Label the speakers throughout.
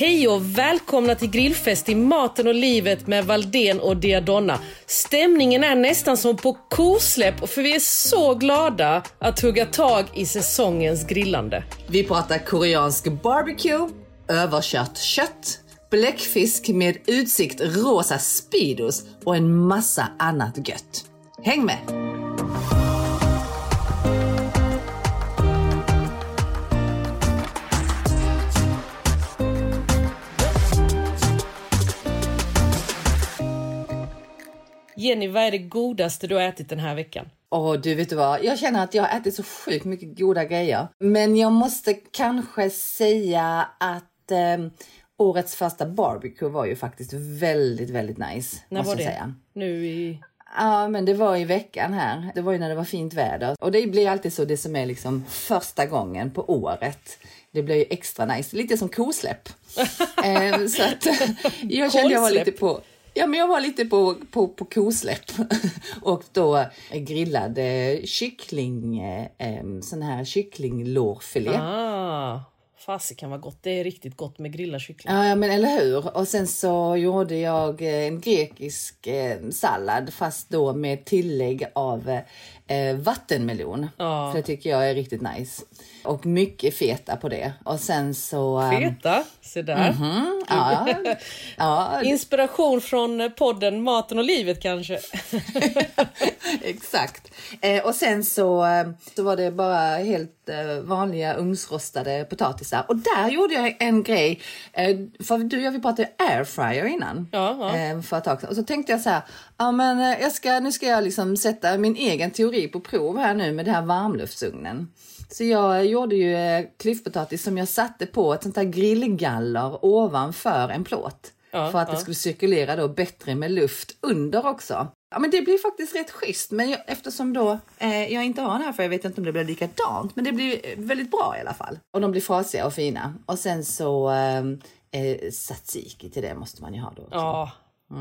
Speaker 1: Hej och välkomna till grillfest i Maten och livet med Valden och Diadonna. Stämningen är nästan som på kosläpp för vi är så glada att hugga tag i säsongens grillande.
Speaker 2: Vi pratar koreansk barbecue, överkört kött, bläckfisk med utsikt rosa Speedos och en massa annat gött. Häng med!
Speaker 1: Jenny, vad är det godaste du har ätit den här veckan?
Speaker 2: Åh, du vet du vad? Jag känner att jag har ätit så sjukt mycket goda grejer. Men jag måste kanske säga att eh, årets första barbecue var ju faktiskt väldigt, väldigt nice.
Speaker 1: När var det?
Speaker 2: Säga.
Speaker 1: Nu i...
Speaker 2: Ja, men det var i veckan här. Det var ju när det var fint väder. Och det blir alltid så det som är liksom första gången på året. Det blir ju extra nice. Lite som kosläpp. eh, så att jag kände jag var lite på Ja, men jag var lite på, på, på kosläpp och då grillade kyckling, eh, eh sån här kycklinglårfilé.
Speaker 1: Ah, fasiken vad gott. Det är riktigt gott med grillad kyckling.
Speaker 2: Ja, men eller hur? Och sen så gjorde jag eh, en grekisk eh, sallad fast då med tillägg av eh, vattenmelon.
Speaker 1: Ja.
Speaker 2: För det tycker jag är riktigt nice. Och mycket feta på det. Och sen så... eh,
Speaker 1: Feta, se där.
Speaker 2: Ja, ja,
Speaker 1: Inspiration från podden Maten och livet kanske.
Speaker 2: Exakt. Eh, och sen så, eh, så var det bara helt eh, vanliga ugnsrostade potatisar. Och där gjorde jag en grej. Eh, för du och jag vi pratade airfryer innan.
Speaker 1: Ja, ja.
Speaker 2: Eh, för ett tag sedan. Och så tänkte jag så här. Ja, men eh, jag ska, nu ska jag liksom sätta min egen teori på prov här nu med det här varmluftsugnen. Så jag gjorde ju eh, klyftpotatis som jag satte på ett sånt här grillgaller ovanför en plåt.
Speaker 1: Ja,
Speaker 2: för att det skulle cirkulera då bättre med luft under också. Ja, men det blir faktiskt rätt schysst. Men jag, eftersom då eh, jag inte har den här för jag vet inte om det blir likadant. Men det blir väldigt bra i alla fall. Och de blir frasiga och fina. Och sen så eh, eh, tzatziki till det måste man ju ha då. också.
Speaker 1: Ja,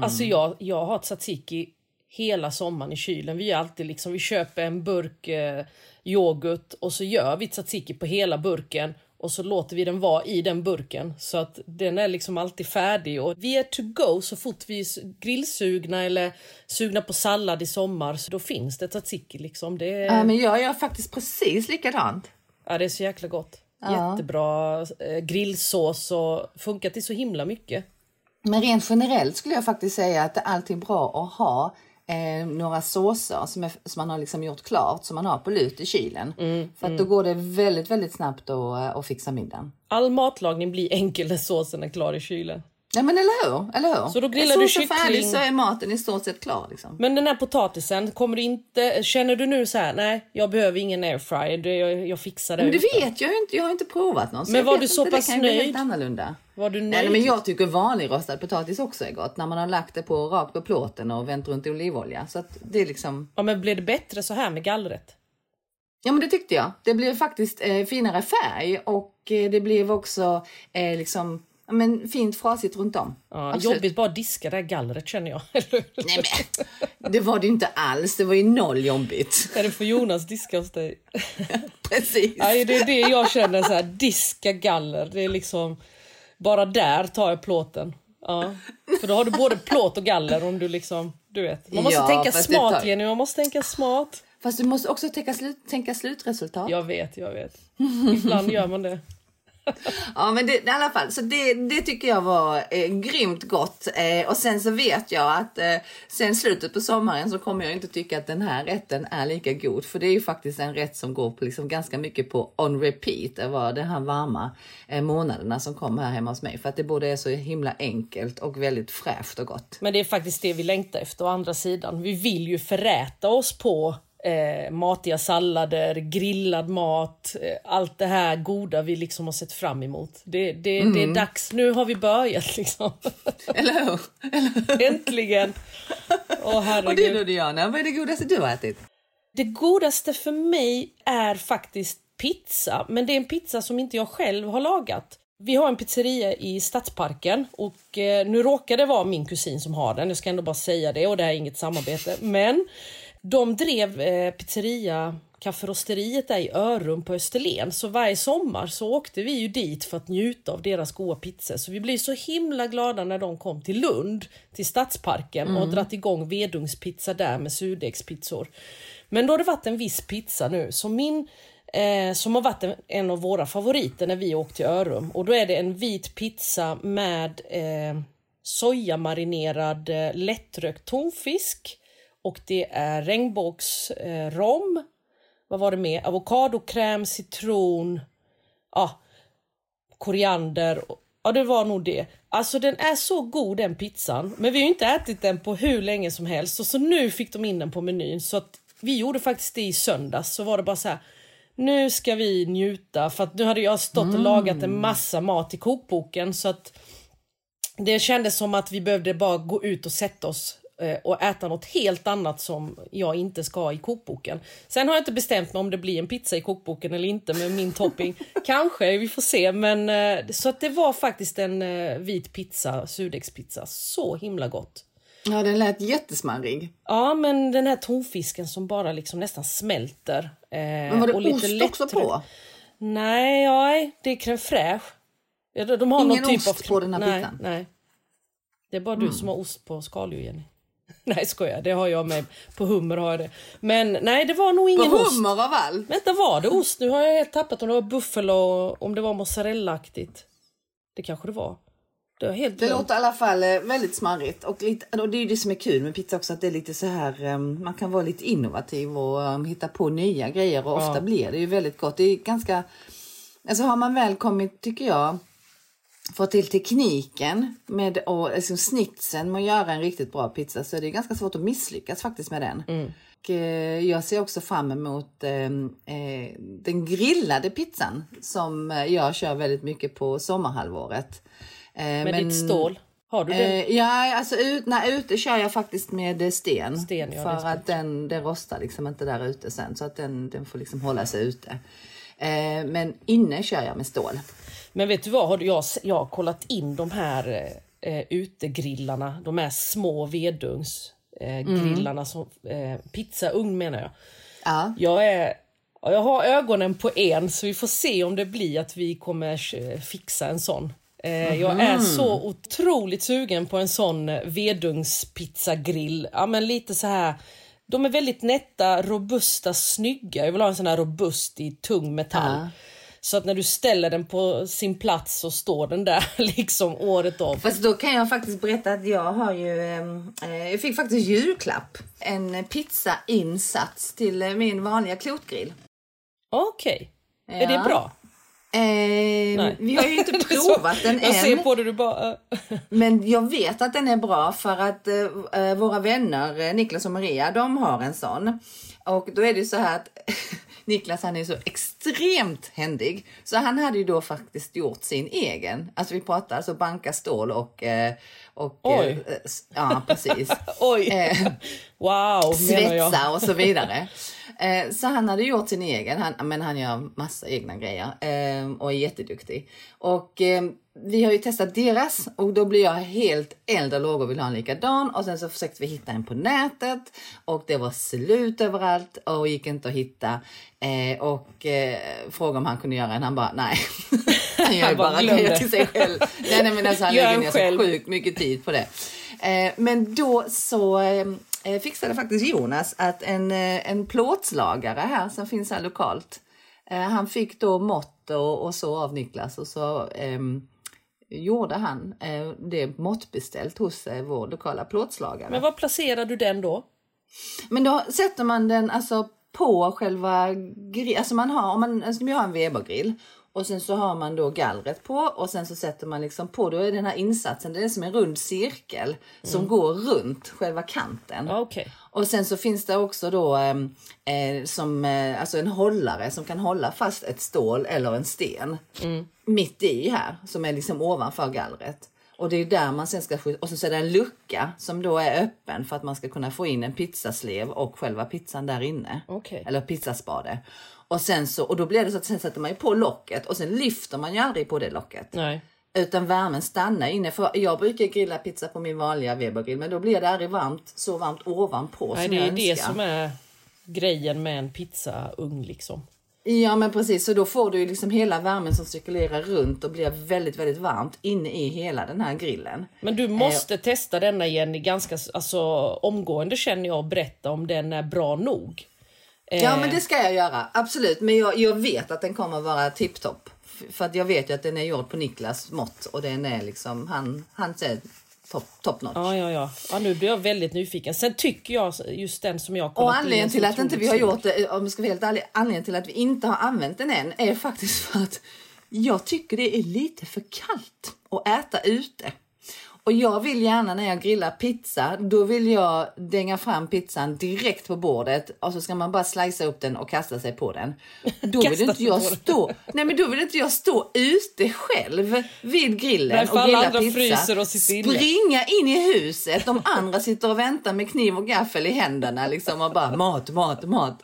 Speaker 1: alltså jag, jag har tzatziki hela sommaren i kylen. Vi gör alltid liksom, vi köper en burk eh, yoghurt och så gör vi tzatziki på hela burken och så låter vi den vara i den burken så att den är liksom alltid färdig och vi är to go så fort vi är grillsugna eller sugna på sallad i sommar så då finns det tzatziki liksom. Det är,
Speaker 2: Ja, men jag gör faktiskt precis likadant.
Speaker 1: ja, det är så jäkla gott. Jättebra eh, grillsås och funkar till så himla mycket.
Speaker 2: Men rent generellt skulle jag faktiskt säga att det alltid är bra att ha eh, några såser som, är, som man har liksom gjort klart som man har på lut i kylen. För att då går det väldigt, väldigt snabbt att, att fixa middagen.
Speaker 1: All matlagning blir enkel när såsen är klar i kylen.
Speaker 2: Ja men eller hur? Eller hur?
Speaker 1: Så då grillar
Speaker 2: är
Speaker 1: du
Speaker 2: såsen färdig
Speaker 1: kyckling?
Speaker 2: så är maten i stort sett klar. Liksom.
Speaker 1: Men den här potatisen, kommer du inte, känner du nu så här, nej jag behöver ingen airfryer, jag, jag fixar det.
Speaker 2: Men det
Speaker 1: utan."
Speaker 2: vet jag ju inte, jag har inte provat någon. så
Speaker 1: Men var du så pass
Speaker 2: det kan ju bli
Speaker 1: nöjd?
Speaker 2: helt annorlunda.
Speaker 1: Var du nöjd?
Speaker 2: nej, men jag tycker vanlig rostad potatis också är gott. När man har lagt det på rakt på plåten och vänt runt i olivolja. Så att det är liksom...
Speaker 1: Ja men blev det bättre så här med gallret?
Speaker 2: Ja men det tyckte jag. Det blev faktiskt eh, finare färg och eh, det blev också eh, liksom men fint frasigt runt om.
Speaker 1: Ja,
Speaker 2: Absolut.
Speaker 1: jobbigt bara diska det här gallret känner jag.
Speaker 2: Nej men det var det inte alls. Det var ju noll jobbigt.
Speaker 1: Är det för Jonas diska hos dig?
Speaker 2: Precis.
Speaker 1: Ja, det är det jag känner så här, diska galler. Det är liksom, bara där tar jag plåten. Ja. För då har du både plåt och galler om du liksom, du vet. Man måste
Speaker 2: Ja,
Speaker 1: tänka smart
Speaker 2: tar-
Speaker 1: Jenny, man måste tänka smart.
Speaker 2: Fast du måste också tänka, slut, tänka slutresultat.
Speaker 1: Jag vet, jag vet. Ibland gör man det.
Speaker 2: Ja men det, i alla fall, så det, det tycker jag var eh, grymt gott. Eh, och sen så vet jag att eh, sen slutet på sommaren så kommer jag inte tycka att den här rätten är lika god. För det är ju faktiskt en rätt som går på liksom ganska mycket på on repeat över de här varma eh, månaderna som kommer här hemma hos mig. För att det både är så himla enkelt och väldigt fräscht och gott.
Speaker 1: Men det är faktiskt det vi längtar efter å andra sidan. Vi vill ju föräta oss på eh, matiga sallader, grillad mat, eh, allt det här goda vi liksom har sett fram emot. Det, det, det
Speaker 2: Mm.
Speaker 1: är dags, nu har vi börjat liksom.
Speaker 2: Eller hur?
Speaker 1: Äntligen! Åh
Speaker 2: Och det
Speaker 1: herregud.
Speaker 2: då Diana, vad är det godaste du har ätit?
Speaker 1: Det godaste för mig är faktiskt pizza, men det är en pizza som inte jag själv har lagat. Vi har en pizzeria i Stadsparken och eh, nu råkar det vara min kusin som har den. Jag ska ändå bara säga det och det är inget samarbete. Men de drev eh, pizzeria kafferosteriet där i Örum på Österlen. Så varje sommar så åkte vi ju dit för att njuta av deras goda pizzor. Så vi blev så himla glada när de kom till Lund, till Stadsparken mm. och dratt igång vedungspizza där med surdegspizzor. Men då har det varit en viss pizza nu, så min eh, som har varit en, en, av våra favoriter när vi åkte till Örum. Och då är det en vit pizza med eh, sojamarinerad eh, lättrökt tonfisk och det är regnbågsrom. Eh, Vad var det mer? Avokadokräm, citron, ja, koriander. Ja, det var nog det. Alltså den är så god den pizzan, men vi har inte ätit den på hur länge som helst och så nu fick de in den på menyn så att vi gjorde faktiskt det i söndags så var det bara så här nu ska vi njuta för att nu hade jag stått och mm. lagat en massa mat i kokboken så att det kändes som att vi behövde bara gå ut och sätta oss och äta något helt annat som jag inte ska i kokboken. Sen har jag inte bestämt mig om det blir en pizza i kokboken eller inte med min topping. Kanske, vi får se. Men, eh, så att det var faktiskt en eh, vit pizza, surdegspizza. Så himla gott.
Speaker 2: Ja, den lät jättesmarrig.
Speaker 1: Ja, men den här tonfisken som bara liksom nästan smälter.
Speaker 2: Eh, men var det och lite ost lättröd. också på?
Speaker 1: Nej, ja, det är crème fraîche. De har
Speaker 2: Ingen
Speaker 1: någon typ
Speaker 2: ost av... på den här
Speaker 1: nej? Nej. Det är bara mm. du som har ost på skaldjur, Jenny. Nej skojar, det har jag med. På hummer har jag det. Men nej, det var nog ingen
Speaker 2: ost.
Speaker 1: På
Speaker 2: hummer av allt?
Speaker 1: Vänta, var det ost? Nu har jag helt tappat om det var buffalo, om det var mozzarella-aktigt. Det kanske det var.
Speaker 2: Det, helt det låter i alla fall eh, väldigt smarrigt. Och, lite, och det är ju det som är kul med pizza också, att det är lite så här, um, man kan vara lite innovativ och um, hitta på nya grejer och ja. ofta blir det ju väldigt gott. Det är ganska, alltså har man väl kommit, tycker jag, fått till tekniken med och liksom snitsen med att göra en riktigt bra pizza så är det ganska svårt att misslyckas faktiskt med den. Mm. Och, eh, jag ser också fram emot eh, eh, den grillade pizzan som jag kör väldigt mycket på sommarhalvåret.
Speaker 1: Eh, med men, ditt stål? Har du det?
Speaker 2: Eh, ja, alltså ut, nej, ute kör jag faktiskt med sten. sten ja, för att den, den rostar liksom inte där ute sen så att den, den får liksom hålla sig ute. Men inne kör jag med stål.
Speaker 1: Men vet du vad, har jag, jag har kollat in de här eh, utegrillarna, de här små vedugnsgrillarna, eh, mm. som, eh, pizzaugn menar jag. Ja. Jag är jag har ögonen på en så vi får se om det blir att vi kommer fixa en sån. Mm. Jag är så otroligt sugen på en sån eh, vedugnspizzagrill. Ja, men lite så här. De är väldigt nätta, robusta, snygga. Jag vill ha en sån här robust i tung metall. Uh. Så att när du ställer den på sin plats så står den där liksom året om.
Speaker 2: Fast då kan jag faktiskt berätta att jag har ju, ehm, eh, jag fick faktiskt julklapp. En pizzainsats till eh, min vanliga klotgrill.
Speaker 1: Okej. Okay. Ja. Är det bra?
Speaker 2: Eh, vi har ju inte provat den än.
Speaker 1: Jag ser på det, du bara...
Speaker 2: men jag vet att den är bra för att eh, våra vänner eh, Niklas och Maria, de har en sån. Och då är det så här att Niklas han är så extremt händig så han hade ju då faktiskt gjort sin egen. Alltså vi pratar alltså banka stål och, eh, och
Speaker 1: Oj.
Speaker 2: ja precis.
Speaker 1: Oj! wow!
Speaker 2: Svetsa och så vidare. Eh, så han hade gjort sin egen, han, men han gör massa egna grejer eh, och är jätteduktig. Och eh, vi har ju testat deras och då blir jag helt eld och lågor och vill ha en likadan och sen så försökte vi hitta en på nätet och det var slut överallt och gick inte att hitta eh, och eh, frågade om han kunde göra en. Han bara nej. han gör
Speaker 1: han
Speaker 2: bara grejer till sig själv. Nej, nej men alltså han lägger ner så sjukt mycket tid på det. Eh, men då så eh, fixade faktiskt Jonas att en, eh, en plåtslagare här som finns här lokalt. Eh, han fick då mått och, och, så av Niklas och så eh, gjorde han eh, det måttbeställt hos eh, vår lokala plåtslagare.
Speaker 1: Men var placerar du den då?
Speaker 2: Men då sätter man den alltså på själva grillen. Alltså man har, om man, alltså vi har en Webergrill och sen så har man då gallret på och sen så sätter man liksom på, då är den här insatsen, det är som en rund cirkel som mm. går runt själva kanten.
Speaker 1: Okay.
Speaker 2: Och sen så finns det också då ehm, eh, som, eh, alltså en hållare som kan hålla fast ett stål eller en sten mm. mitt i här som är liksom ovanför gallret. Och det är där man sen ska skjuta. Och så är det en lucka som då är öppen för att man ska kunna få in en pizzaslev och själva pizzan där inne.
Speaker 1: Okej.
Speaker 2: Eller pizzaspade. Och sen så, och då blir det så att sen sätter man ju på locket och sen lyfter man ju aldrig på det locket.
Speaker 1: Nej.
Speaker 2: Utan värmen stannar inne. För jag brukar grilla pizza på min vanliga Webergrill men då blir det aldrig varmt, så varmt ovanpå
Speaker 1: Nej,
Speaker 2: som
Speaker 1: det
Speaker 2: jag
Speaker 1: är det som är grejen med en pizzaugn liksom.
Speaker 2: Ja men precis, så då får du ju liksom hela värmen som cirkulerar runt och blir väldigt, väldigt varmt inne i hela den här grillen.
Speaker 1: Men du måste testa denna Jenny ganska alltså, omgående känner jag och berätta om den är bra nog. Eh,
Speaker 2: Ja men det ska jag göra, absolut. Men jag, jag vet att den kommer vara tipptopp. För att jag vet ju att den är gjord på Niklas mått och den är liksom, han, han säger top, top notch.
Speaker 1: Ja, ja, ja, ja. Nu blir jag väldigt nyfiken. Sen tycker jag just den som jag
Speaker 2: Och anledningen till att inte vi har gjort det, om jag ska vara helt ärlig, anledningen till att vi inte har använt den än är faktiskt för att jag tycker det är lite för kallt att äta ute. Och jag vill gärna när jag grillar pizza, då vill jag dänga fram pizzan direkt på bordet och så ska man bara slicea upp den och kasta sig på den. Då vill inte jag stå, nej men då vill inte jag stå ute själv vid grillen och grilla pizza.
Speaker 1: och.
Speaker 2: Springa in i huset, de andra sitter och väntar med kniv och gaffel i händerna liksom och bara mat, mat, mat.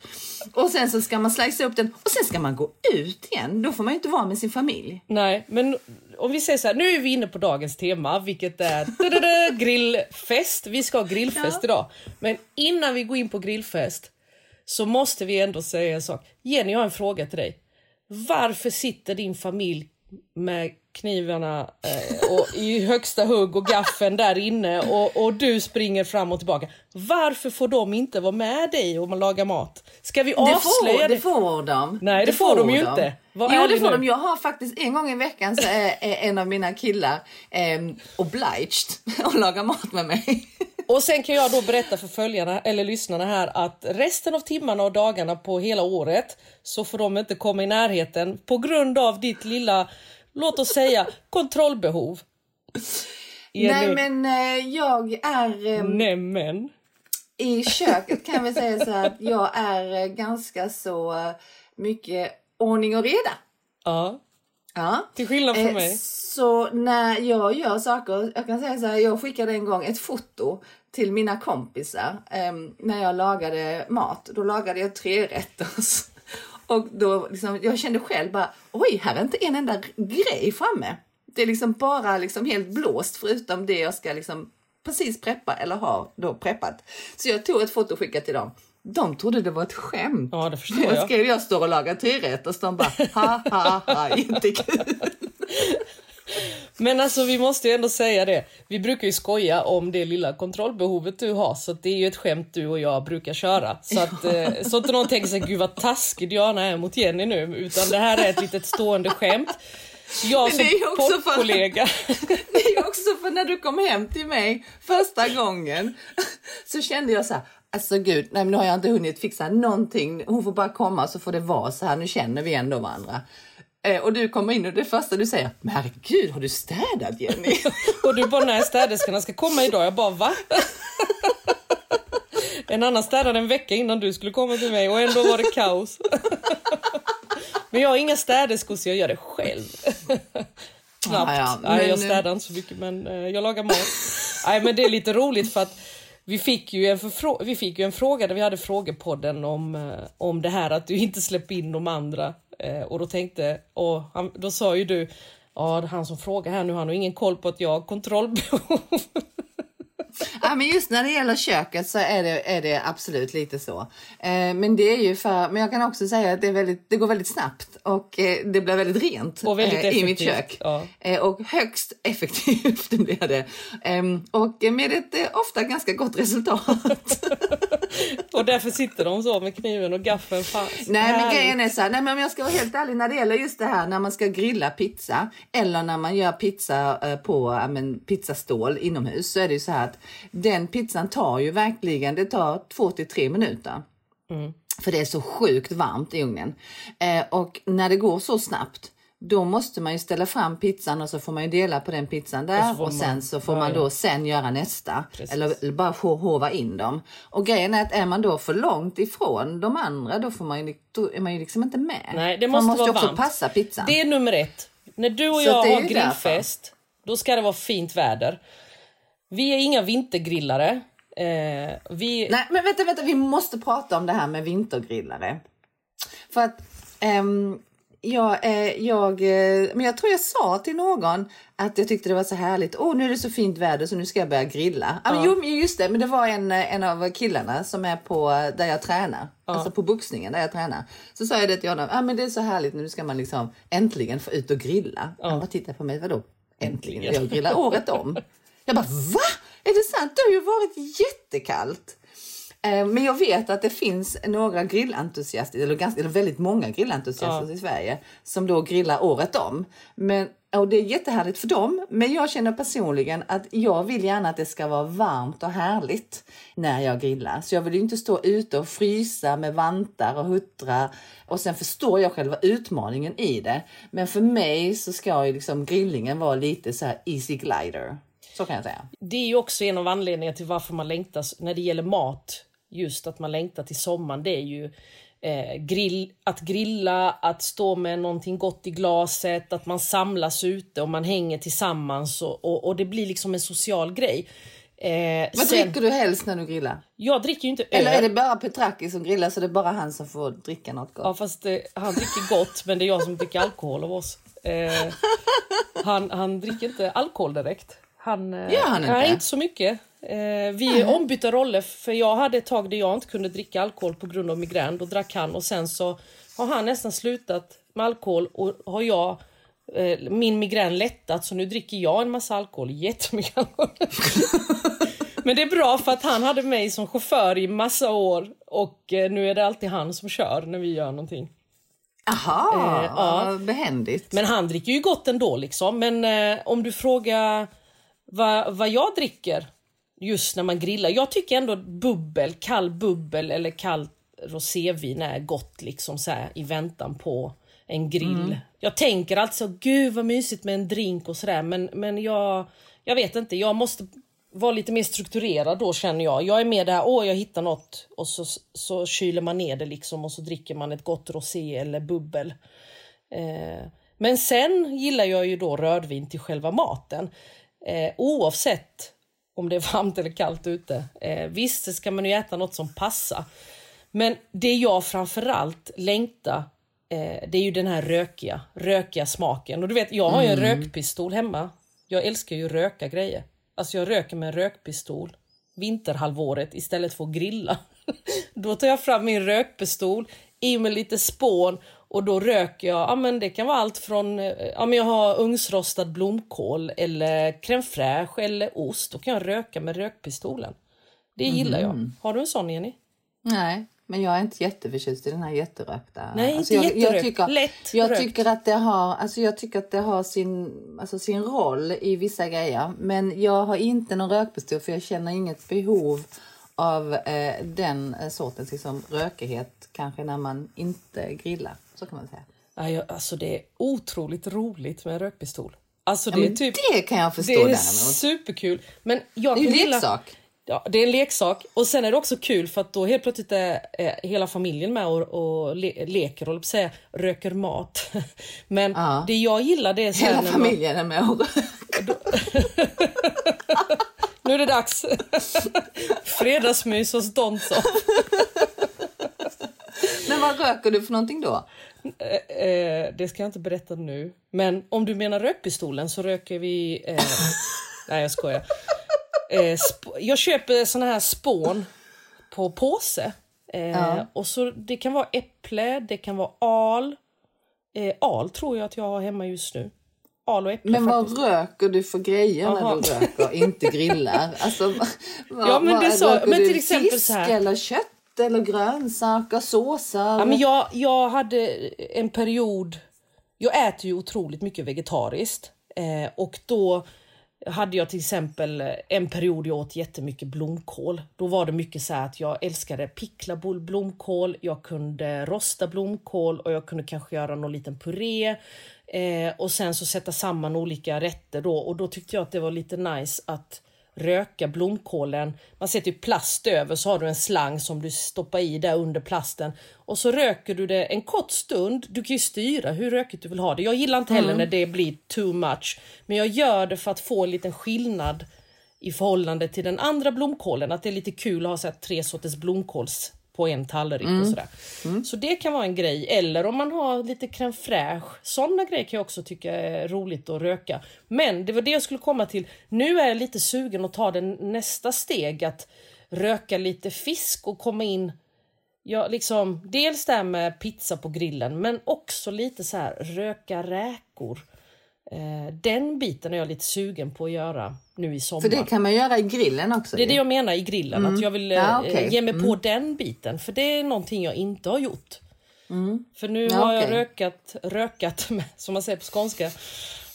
Speaker 2: Och sen så ska man slicea upp den och sen ska man gå ut igen. Då får man ju inte vara med sin familj.
Speaker 1: Nej, men om vi säger så här, nu är vi inne på dagens tema, vilket är da-da-da, grillfest. Vi ska ha grillfest
Speaker 2: Ja.
Speaker 1: idag. Men innan vi går in på grillfest så måste vi ändå säga en sak. Jenny, jag har en fråga till dig. Varför sitter din familj med knivarna eh, och i högsta hugg och gaffeln där inne och, och du springer fram och tillbaka. Varför får de inte vara med dig om man lagar mat? Ska vi
Speaker 2: Det
Speaker 1: avslöja
Speaker 2: får,
Speaker 1: det?
Speaker 2: det får de.
Speaker 1: Nej, det får de ju inte. Var
Speaker 2: jo, det får
Speaker 1: nu.
Speaker 2: de. Jag har faktiskt en gång i veckan så är, är en av mina killar eh, obliged att laga mat med mig.
Speaker 1: Och sen kan jag då berätta för följarna eller lyssnarna här att resten av timmarna och dagarna på hela året så får de inte komma i närheten på grund av ditt lilla, låt oss säga, kontrollbehov.
Speaker 2: Nej,
Speaker 1: Jenny.
Speaker 2: men eh, jag är... Eh,
Speaker 1: Nämen.
Speaker 2: I köket kan vi säga så här att jag är eh, ganska så eh, mycket ordning och reda.
Speaker 1: Ja,
Speaker 2: Ja.
Speaker 1: till skillnad från
Speaker 2: Eh,
Speaker 1: mig.
Speaker 2: Så när jag gör saker, jag kan säga så här, jag skickade en gång ett foto till mina kompisar em, när jag lagade mat. Då lagade jag tre rätters. Och då liksom, jag kände själv bara, oj, här är inte en enda grej framme. Det är liksom bara liksom helt blåst förutom det jag ska liksom precis preppa eller har då preppat. Så jag tog ett foto och skickade till dem. De trodde det var ett skämt.
Speaker 1: Ja, det förstår
Speaker 2: jag
Speaker 1: jag.
Speaker 2: skrev jag står och lagar trerätter och de bara ha ha ha jättekul.
Speaker 1: Men alltså vi måste ju ändå säga det. Vi brukar ju skoja om det lilla kontrollbehovet du har så det är ju ett skämt du och jag brukar köra. Så att eh, så att någon tänker sig gud vad taskig Diana är mot Jenny nu utan det här är ett litet stående skämt. Jag som
Speaker 2: det är ju också för-
Speaker 1: poddkollega.
Speaker 2: Det är också för när du kom hem till mig första gången så kände jag så här, alltså gud, nej nu har jag inte hunnit fixa någonting. Hon får bara komma så får det vara så här, nu känner vi ändå varandra. Eh, och du kommer in och det första du säger, men herregud har du städat Jenny?
Speaker 1: Och du bara, när städerskorna ska komma idag? Jag bara, va? En annan städade en vecka innan du skulle komma till mig och ändå var det kaos. Men jag har inga städerskor så jag gör det själv. Knappt.
Speaker 2: Ja, ja,
Speaker 1: Nej,
Speaker 2: men-
Speaker 1: jag städar inte så mycket men eh, jag lagar mat. Nej men det är lite roligt för att vi fick ju en, vi fick ju en fråga där vi hade frågepodden om, eh, om det här att du inte släpper in de andra. Eh, och då tänkte, och han, då sa ju du, ja det är han som frågar här nu, han har ingen koll på att jag har kontrollbehov.
Speaker 2: Ja, men just när det gäller köket så är det, är det absolut lite så. Eh, men det är ju för, men jag kan också säga att det, väldigt, det går väldigt snabbt och eh, det blir väldigt rent
Speaker 1: väldigt
Speaker 2: eh, i mitt kök.
Speaker 1: ja.
Speaker 2: Eh, och högst effektivt blir det. Ehm, och med ett eh, ofta ganska gott resultat.
Speaker 1: och därför sitter de så med kniven och gaffeln fast.
Speaker 2: Nej men grejen är så här, nej men om jag ska vara helt ärlig när det gäller just det här när man ska grilla pizza eller när man gör pizza eh, på men, pizzastål inomhus så är det ju så här att den pizzan tar ju verkligen, det tar två till tre minuter. För det är så sjukt varmt i ugnen. Eh, och när det går så snabbt då måste man ju ställa fram pizzan och så får man ju dela på den pizzan där
Speaker 1: Och
Speaker 2: och,
Speaker 1: man-
Speaker 2: sen så får
Speaker 1: ja,
Speaker 2: man
Speaker 1: ja.
Speaker 2: då sen göra nästa.
Speaker 1: Precis.
Speaker 2: Eller bara hova in dem. Och grejen är att är man då för långt ifrån de andra då, får man ju, är man ju liksom inte med.
Speaker 1: Nej, det
Speaker 2: man
Speaker 1: måste
Speaker 2: måste
Speaker 1: vara
Speaker 2: också
Speaker 1: varmt.
Speaker 2: passa pizzan.
Speaker 1: Det är nummer ett. När du och
Speaker 2: Så
Speaker 1: jag har grillfest, Då ska det vara fint väder. Vi är inga vintergrillare. Eh, vi...
Speaker 2: Nej, men vänta, vänta, vi måste prata om det här med vintergrillare. För att ehm, jag, eh, jag, eh, men jag tror jag sa till någon att jag tyckte det var så härligt. Åh, oh, nu är det så fint väder så nu ska jag börja grilla. Ja. Men, jo, just det, men det var en, en av killarna som är på där jag tränar, ja. alltså på boxningen där jag tränar. Så sa jag det till honom. Ja, men det är så härligt. Nu ska man liksom äntligen få ut och grilla. Ja. Han bara tittade på mig. Vadå äntligen? Jag grillar året om. Jag bara va? Är det sant? Det har ju varit jättekallt. Eh, men jag vet att det finns några grillentusiaster, eller, ganska, eller väldigt många grillentusiaster ja. i Sverige som då grillar året om. Men, och det är jättehärligt för dem, men jag känner personligen att jag vill gärna att det ska vara varmt och härligt när jag grillar. Så jag vill inte stå ute och frysa med vantar och huttra och sen förstår jag själva utmaningen i det. Men för mig så ska ju liksom grillingen vara lite så här easy glider. Så kan jag säga.
Speaker 1: Det är ju också en av anledningarna till varför man längtar när det gäller mat just att man längtar till sommaren, det är ju eh, grill, att grilla, att stå med någonting gott i glaset, att man samlas ute och man hänger tillsammans och, och, och det blir liksom en social grej.
Speaker 2: Eh, Vad sen, dricker du helst när du grillar?
Speaker 1: Jag dricker ju inte
Speaker 2: öl. Eller är det bara Petraki som grillar så det är bara han som får dricka något gott?
Speaker 1: Ja fast eh, han dricker gott men det är jag som dricker alkohol av oss. Eh, han, han dricker inte alkohol direkt. Han,
Speaker 2: eh, Gör han inte?
Speaker 1: Nej, inte så mycket. Eh, vi är ombytta roller för jag hade ett tag där jag inte kunde dricka alkohol på grund av migrän. Då drack han och sen så har han nästan slutat med alkohol och har jag eh, min migrän lättat så nu dricker jag en massa alkohol, jättemycket alkohol. Men det är bra för att han hade mig som chaufför i massa år och eh, nu är det alltid han som kör när vi gör någonting.
Speaker 2: Aha, eh, ja. behändigt.
Speaker 1: Men han dricker ju gott ändå liksom. Men eh, om du frågar vad, vad jag dricker just när man grillar. Jag tycker ändå bubbel, kall bubbel eller kall rosévin är gott liksom så här, i väntan på en grill. Mm. Jag tänker alltså, gud vad mysigt med en drink och sådär men, men jag, jag vet inte, jag måste vara lite mer strukturerad då känner jag. Jag är med där, åh jag hittar något och så, så kyler man ner det liksom och så dricker man ett gott rosé eller bubbel. Eh, men sen gillar jag ju då rödvin till själva maten. Eh, oavsett om det är varmt eller kallt ute. Eh, visst ska man ju äta något som passar. Men det jag framförallt längtar eh, det är ju den här rökiga, rökiga smaken. Och du vet, jag har ju en mm. rökpistol hemma. Jag älskar ju röka grejer. Alltså jag röker med en rökpistol vinterhalvåret istället för att grilla. Då tar jag fram min rökpistol, i med lite spån och då röker jag, ja men det kan vara allt från, eh, ja men jag har ugnsrostad blomkål eller crème fraîche eller ost. Då kan jag röka med rökpistolen. Det gillar mm. jag. Mhm. Har du en sån Jenny?
Speaker 2: Nej, men jag är inte jätteförtjust i den här jätterökta.
Speaker 1: Nej, alltså inte jag,
Speaker 2: jag tycker,
Speaker 1: Lätt
Speaker 2: jag tycker att det har, alltså jag tycker att det har sin, alltså sin roll i vissa grejer. Men jag har inte någon rökpistol för jag känner inget behov av eh, den sortens liksom, rökighet kanske när man inte grillar. Så kan man säga.
Speaker 1: Ja, alltså det är otroligt roligt med en rökpistol. Alltså det, ja, är typ,
Speaker 2: det kan jag förstå.
Speaker 1: Det är däremot. superkul. Men jag
Speaker 2: det är ju en leksak.
Speaker 1: Ja, det är en leksak. Och sen är det också kul för att då helt plötsligt är hela familjen med och, och le leker och säga, röker mat. Men ja. det jag gillar det är...
Speaker 2: Hela familjen man... är med och
Speaker 1: nu är det dags. Fredagsmys hos Donsson.
Speaker 2: Men vad röker du för någonting då?
Speaker 1: Eh, eh, det ska jag inte berätta nu. Men om du menar rökpistolen så röker vi... Eh, nej, jag skojar. Eh, jag köper såna här spån på påse. Eh, ja. Och så Det kan vara äpple, det kan vara al. Eh, al tror jag att jag har hemma just nu. Al och äpple
Speaker 2: Men vad
Speaker 1: faktiskt.
Speaker 2: röker du för grejer Aha. när du röker, inte grillar? Alltså,
Speaker 1: vad, ja, men det så, röker men till du exempel fisk så här.
Speaker 2: eller kött? Eller grönsaker, såser?
Speaker 1: Ja, men jag, jag hade en period... Jag äter ju otroligt mycket vegetariskt. Eh, och då hade jag till exempel en period jag åt jättemycket blomkål. Då var det mycket så att jag älskade pickla blomkål, jag kunde rosta blomkål och jag kunde kanske göra någon liten puré. Eh, och sen så sätta samman olika rätter då och då tyckte jag att det var lite nice att röka blomkålen. Man sätter ju plast över så har du en slang som du stoppar i där under plasten och så röker du det en kort stund. Du kan ju styra hur rökigt du vill ha det. Jag gillar inte heller mm. när det blir too much, men jag gör det för att få en liten skillnad i förhållande till den andra blomkålen. Att det är lite kul att ha så tre sorters blomkåls på en tallrik mm. och sådär. Mm. Så det kan vara en grej. Eller om man har lite crème fraîche. Sådana grejer kan jag också tycka är roligt att röka. Men det var det jag skulle komma till. Nu är jag lite sugen att ta den nästa steg att röka lite fisk och komma in Ja, liksom dels det här med pizza på grillen men också lite så här röka räkor. Eh, den biten är jag lite sugen på att göra nu i sommar.
Speaker 2: För det kan man göra i grillen också?
Speaker 1: Det är det jag menar i grillen, mm. att jag vill ja, eh, okay. ge mig mm. på den biten. För det är någonting jag inte har gjort. Mm. För nu ja, har jag okay. rökat, rökat med, som man säger på skånska,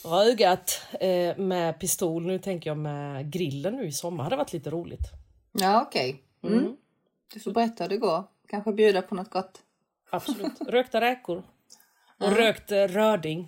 Speaker 1: rögat eh, med pistol. Nu tänker jag med grillen nu i sommar. Det hade varit lite roligt.
Speaker 2: Ja, okej. Okay. Mm. mm. Du får berätta hur det går. Kanske bjuda på något gott.
Speaker 1: Absolut. Rökta räkor. Och rökt röding.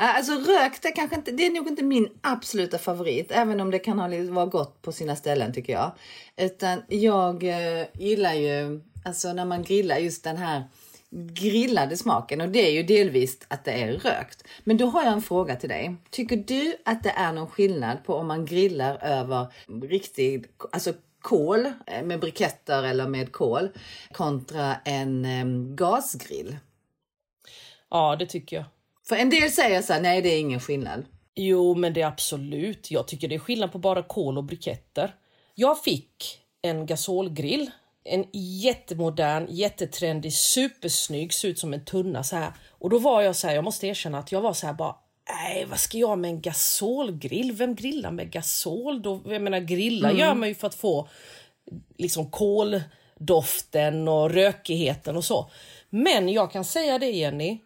Speaker 2: Eh, alltså rökt är kanske inte, det är nog inte min absoluta favorit, även om det kan ha, vara gott på sina ställen tycker jag. Utan jag eh, gillar ju, alltså när man grillar just den här grillade smaken och det är ju delvis att det är rökt. Men då har jag en fråga till dig. Tycker du att det är någon skillnad på om man grillar över riktig, alltså kol eh, med briketter eller med kol kontra en eh, gasgrill?
Speaker 1: Ja, det tycker jag.
Speaker 2: För en del säger så här, nej det är ingen skillnad.
Speaker 1: Jo, men det är absolut. Jag tycker det är skillnad på bara kol och briketter. Jag fick en gasolgrill. En jättemodern, jättetrendig, supersnygg, ser ut som en tunna så här. Och då var jag så här, jag måste erkänna att jag var så här bara, nej vad ska jag med en gasolgrill? Vem grillar med gasol? Då, jag menar grilla mm. gör man ju för att få liksom koldoften och rökigheten och så. Men jag kan säga det Jenny,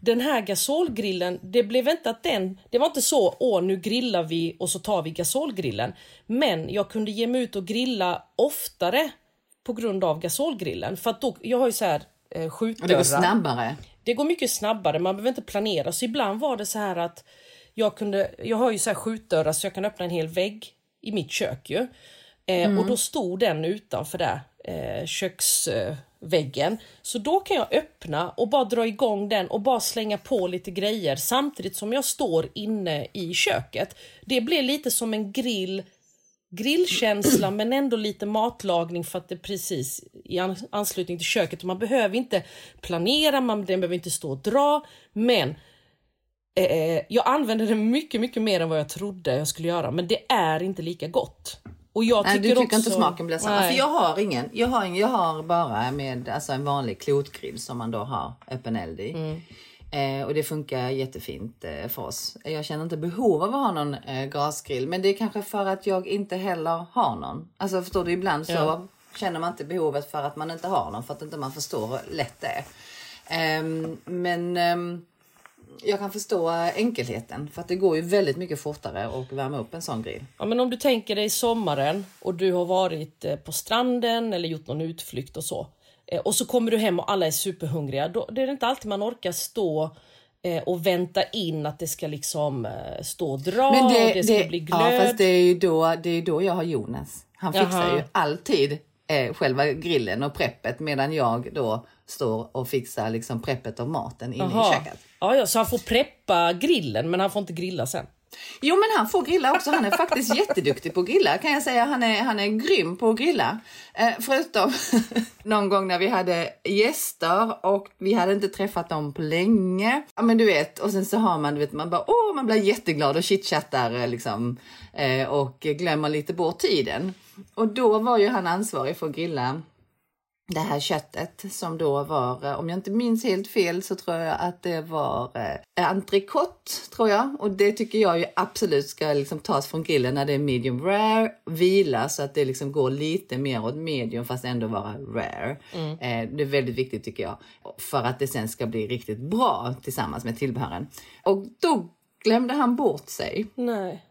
Speaker 1: den här gasolgrillen, det blev inte att den, det var inte så, åh nu grillar vi och så tar vi gasolgrillen. Men jag kunde ge mig ut och grilla oftare på grund av gasolgrillen. För att då, jag har ju så här eh, skjutdörrar.
Speaker 2: det går snabbare?
Speaker 1: Det går mycket snabbare, man behöver inte planera. Så ibland var det så här att jag kunde, jag har ju så här skjutdörrar så jag kan öppna en hel vägg i mitt kök ju. Eh, mm. Och då stod den utanför där eh, väggen, Så då kan jag öppna och bara dra igång den och bara slänga på lite grejer samtidigt som jag står inne i köket. Det blir lite som en grill grillkänsla men ändå lite matlagning för att det är precis i anslutning till köket. Man behöver inte planera, man den behöver inte stå och dra. Men eh, eh jag använder det mycket, mycket mer än vad jag trodde jag skulle göra. Men det är inte lika gott.
Speaker 2: Och jag tycker, Nej, du tycker också... inte smaken blir samma. För jag har ingen. Jag har, jag har bara med alltså en vanlig klotgrill som man då har öppen eld i. Mm. Eh, och det funkar jättefint eh, för oss. Jag känner inte behov av att ha någon eh, gasgrill. Men det är kanske för att jag inte heller har någon. Alltså förstår du, ibland så ja. känner man inte behovet för att man inte har någon. För att inte man förstår hur lätt det är. Ehm, men ehm, jag kan förstå enkelheten för att det går ju väldigt mycket fortare att värma upp en sån grill.
Speaker 1: Ja, men om du tänker dig sommaren och du har varit eh, på stranden eller gjort någon utflykt och så. Eh, och så kommer du hem och alla är superhungriga. Då det är det inte alltid man orkar stå eh, och vänta in att det ska liksom stå och dra Men det, och det ska det, bli glöd.
Speaker 2: Ja, fast det är ju då, det är då jag har Jonas. Han fixar Jaha. ju alltid eh, själva grillen och preppet medan jag då står och fixar liksom preppet av maten inne Aha. i köket.
Speaker 1: Ja, ja, så han får preppa grillen men han får inte grilla sen?
Speaker 2: Jo men han får grilla också. Han är faktiskt jätteduktig på att grilla kan jag säga. Han är, han är grym på att grilla. Eh, förutom någon gång när vi hade gäster och vi hade inte träffat dem på länge. Ja men du vet och sen så har man, du vet man bara åh man blir jätteglad och chitchattar eh, liksom eh, och glömmer lite bort tiden. Och då var ju han ansvarig för att grilla det här köttet som då var, eh, om jag inte minns helt fel så tror jag att det var eh, entrecote tror jag och det tycker jag ju absolut ska liksom tas från grillen när det är medium rare, vila så att det liksom går lite mer åt medium fast ändå vara rare. Mm. Eh, det är väldigt viktigt tycker jag för att det sen ska bli riktigt bra tillsammans med tillbehören. Och då glömde han bort sig.
Speaker 1: Nej.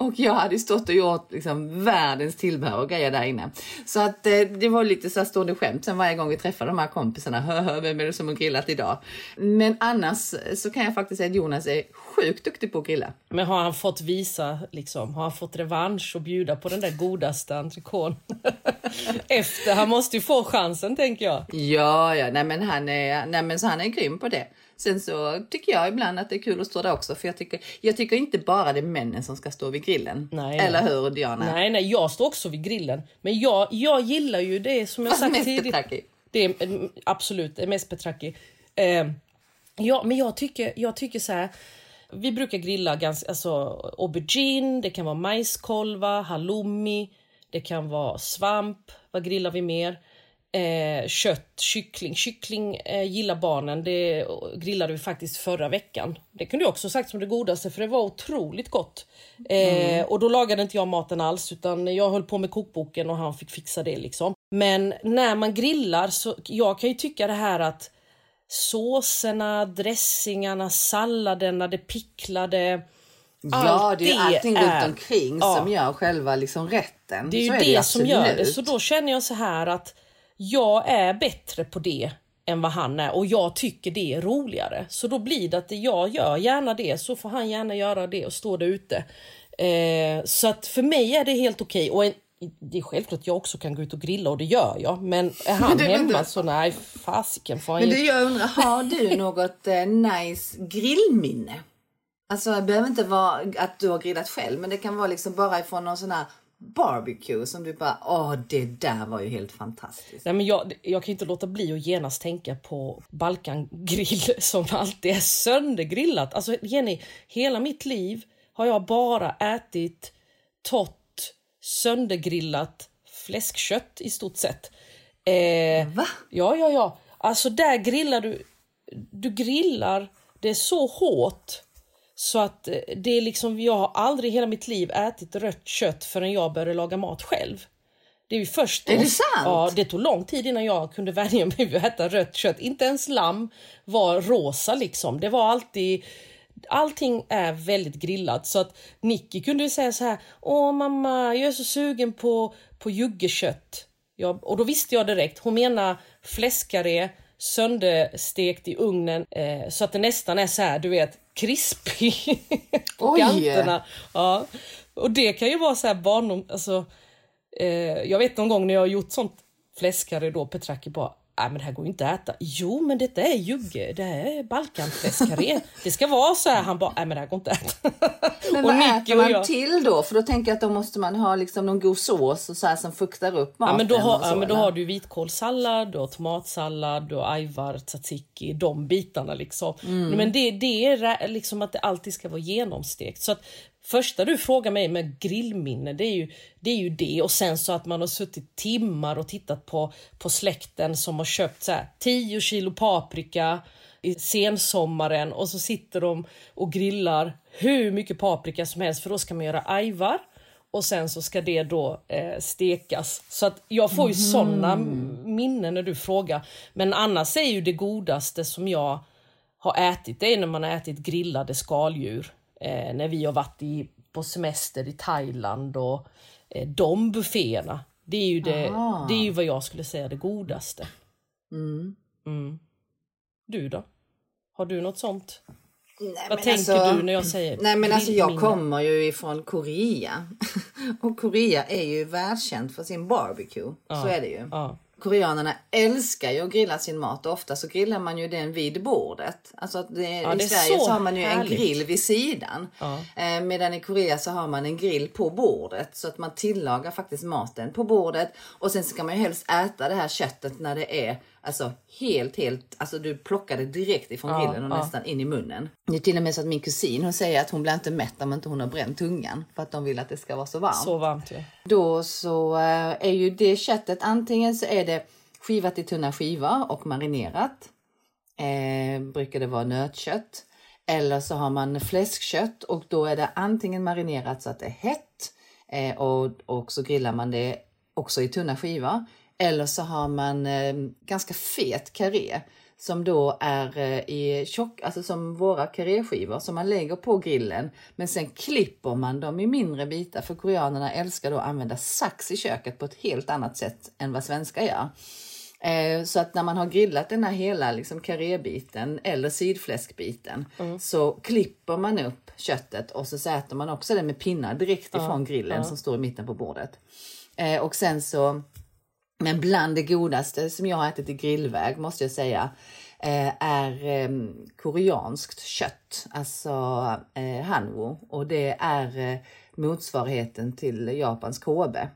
Speaker 2: Och jag hade stått och gjort liksom världens tillbehör och grejer där inne. Så att eh, det var lite så här stående skämt sen varje gång vi träffade de här kompisarna. Hö, vem är det som har grillat idag? Men annars så kan jag faktiskt säga att Jonas är sjukt duktig på att grilla.
Speaker 1: Men har han fått visa, liksom, har han fått revansch och bjuda på den där godaste entrecôten? Efter, han måste ju få chansen tänker jag.
Speaker 2: Ja, ja, nej men han är, nej men så han är grym på det. Sen så tycker jag ibland att det är kul att stå där också för jag tycker, jag tycker inte bara det är männen som ska stå vid grillen. Nej, Eller hur Diana?
Speaker 1: Nej, nej, jag står också vid grillen. Men jag, jag gillar ju det som jag Fast sagt tidigare. Det är mm, absolut mest Petraki. Eh, ja, men jag tycker, jag tycker så här. Vi brukar grilla ganska, alltså aubergine, det kan vara majskolvar, halloumi, det kan vara svamp. Vad grillar vi mer? Eh, kött, kyckling. Kyckling eh, gillar barnen. Det grillade vi faktiskt förra veckan. Det kunde jag också sagt som det godaste för det var otroligt gott. Eh, mm. Och då lagade inte jag maten alls utan jag höll på med kokboken och han fick fixa det liksom. Men när man grillar så jag kan ju tycka det här att såserna, dressingarna, salladerna, det picklade.
Speaker 2: Ja, det är ju allting är, runt omkring ja, som gör själva liksom rätten.
Speaker 1: Det är ju det, det som gör det. Så då känner jag så här att jag är bättre på det än vad han är och jag tycker det är roligare. Så då blir det att jag gör gärna det så får han gärna göra det och stå där ute. Eh, så att för mig är det helt okej. Och det är självklart att jag också kan gå ut och grilla och det gör jag. Men är han men hemma inte... så nej, fasiken får
Speaker 2: han Men du, jag undrar, har du något eh, nice grillminne? Alltså det behöver inte vara att du har grillat själv men det kan vara liksom bara ifrån någon sån här barbecue som du bara, åh det där var ju helt fantastiskt.
Speaker 1: Nej, men jag, jag kan inte låta bli att genast tänka på Balkangrill som alltid är söndergrillat. Alltså Jenny, hela mitt liv har jag bara ätit torrt söndergrillat fläskkött i stort sett.
Speaker 2: Eh, Va?
Speaker 1: Ja, ja, ja. Alltså där grillar du, du grillar det är så hårt så att eh, det är liksom, jag har aldrig i hela mitt liv ätit rött kött förrän jag började laga mat själv. Det är ju först
Speaker 2: då, Är det sant?
Speaker 1: Ja, det tog lång tid innan jag kunde vänja mig vid att äta rött kött. Inte ens lamm var rosa liksom. Det var alltid Allting är väldigt grillat så att Nicky kunde säga så här. Åh mamma, jag är så sugen på, på juggekött. Ja, och då visste jag direkt. Hon menar fläskkarré sönderstekt i ugnen eh, så att det nästan är så här, du vet, krispig på Oj. kanterna. Ja. Och det kan ju vara så här barndom, alltså, eh, jag vet någon gång när jag har gjort sånt fläskkarré då, Petraki bara Nej men det här går inte att äta. Jo men detta är jugge, det här är balkanfläskkarré. det ska vara så här. Han bara, nej men det här går inte att äta.
Speaker 2: Men vad äter man jag... till då? För då tänker jag att då måste man ha liksom någon god sås och så här som fuktar upp maten.
Speaker 1: Ja men då har, ja, men då har du vitkålssallad, du har tomatsallad, du har ajvar, tzatziki, de bitarna liksom. Mm. Men det, det är liksom att det alltid ska vara genomstekt. Så att första du frågar mig med grillminne, det är ju det. Är ju det. Och sen så att man har suttit timmar och tittat på, på släkten som har köpt så här 10 kilo paprika i sensommaren och så sitter de och grillar hur mycket paprika som helst för då ska man göra ajvar och sen så ska det då eh, stekas. Så att jag får ju mm. såna minnen när du frågar. Men annars är ju det godaste som jag har ätit, det är när man har ätit grillade skaldjur eh, när vi har varit i, på semester i Thailand och eh, de bufféerna. Det är, ju det, det är ju vad jag skulle säga det godaste.
Speaker 2: Mm.
Speaker 1: Mm. Du då? Har du något sånt? Nej, Vad tänker alltså, du när jag säger
Speaker 2: Nej men alltså jag kommer ju ifrån Korea. och Korea är ju världskänt för sin barbecue. Ja, så är det ju.
Speaker 1: Ja.
Speaker 2: Koreanerna älskar ju att grilla sin mat och ofta så grillar man ju den vid bordet. Alltså det,
Speaker 1: Ja,
Speaker 2: I Sverige så,
Speaker 1: så
Speaker 2: har man ju
Speaker 1: härligt.
Speaker 2: en grill vid sidan.
Speaker 1: Ja.
Speaker 2: Eh, medan i Korea så har man en grill på bordet så att man tillagar faktiskt maten på bordet och sen så kan man ju helst äta det här köttet när det är alltså helt, helt, alltså du plockar det direkt ifrån
Speaker 1: Ja,
Speaker 2: grillen och
Speaker 1: ja.
Speaker 2: nästan in i munnen. Det är till och med så att min kusin hon säger att hon blir inte mätt om inte hon har bränt tungan för att de vill att det ska vara så varmt.
Speaker 1: Så varmt ju.
Speaker 2: Då så eh, är ju det köttet antingen så är det skivat i tunna skivor och marinerat. Eh, brukar det vara nötkött. Eller så har man fläskkött och då är det antingen marinerat så att det är hett eh, och, och så grillar man det också i tunna skivor. Eller så har man eh, ganska fet karré som då är eh, i tjock, alltså som våra karéskivor som man lägger på grillen. Men sen klipper man dem i mindre bitar för koreanerna älskar då att använda sax i köket på ett helt annat sätt än vad svenskar gör. Eh, Så att när man har grillat den här hela liksom karébiten eller sidfläskbiten så klipper man upp köttet och så äter man också det med pinnar direkt ifrån grillen som står i mitten på bordet. Och sen så men bland det godaste som jag har ätit i grillväg måste jag säga eh, är eh, koreanskt kött, alltså eh, hanwo. Och det är eh, motsvarigheten till Japans kobe.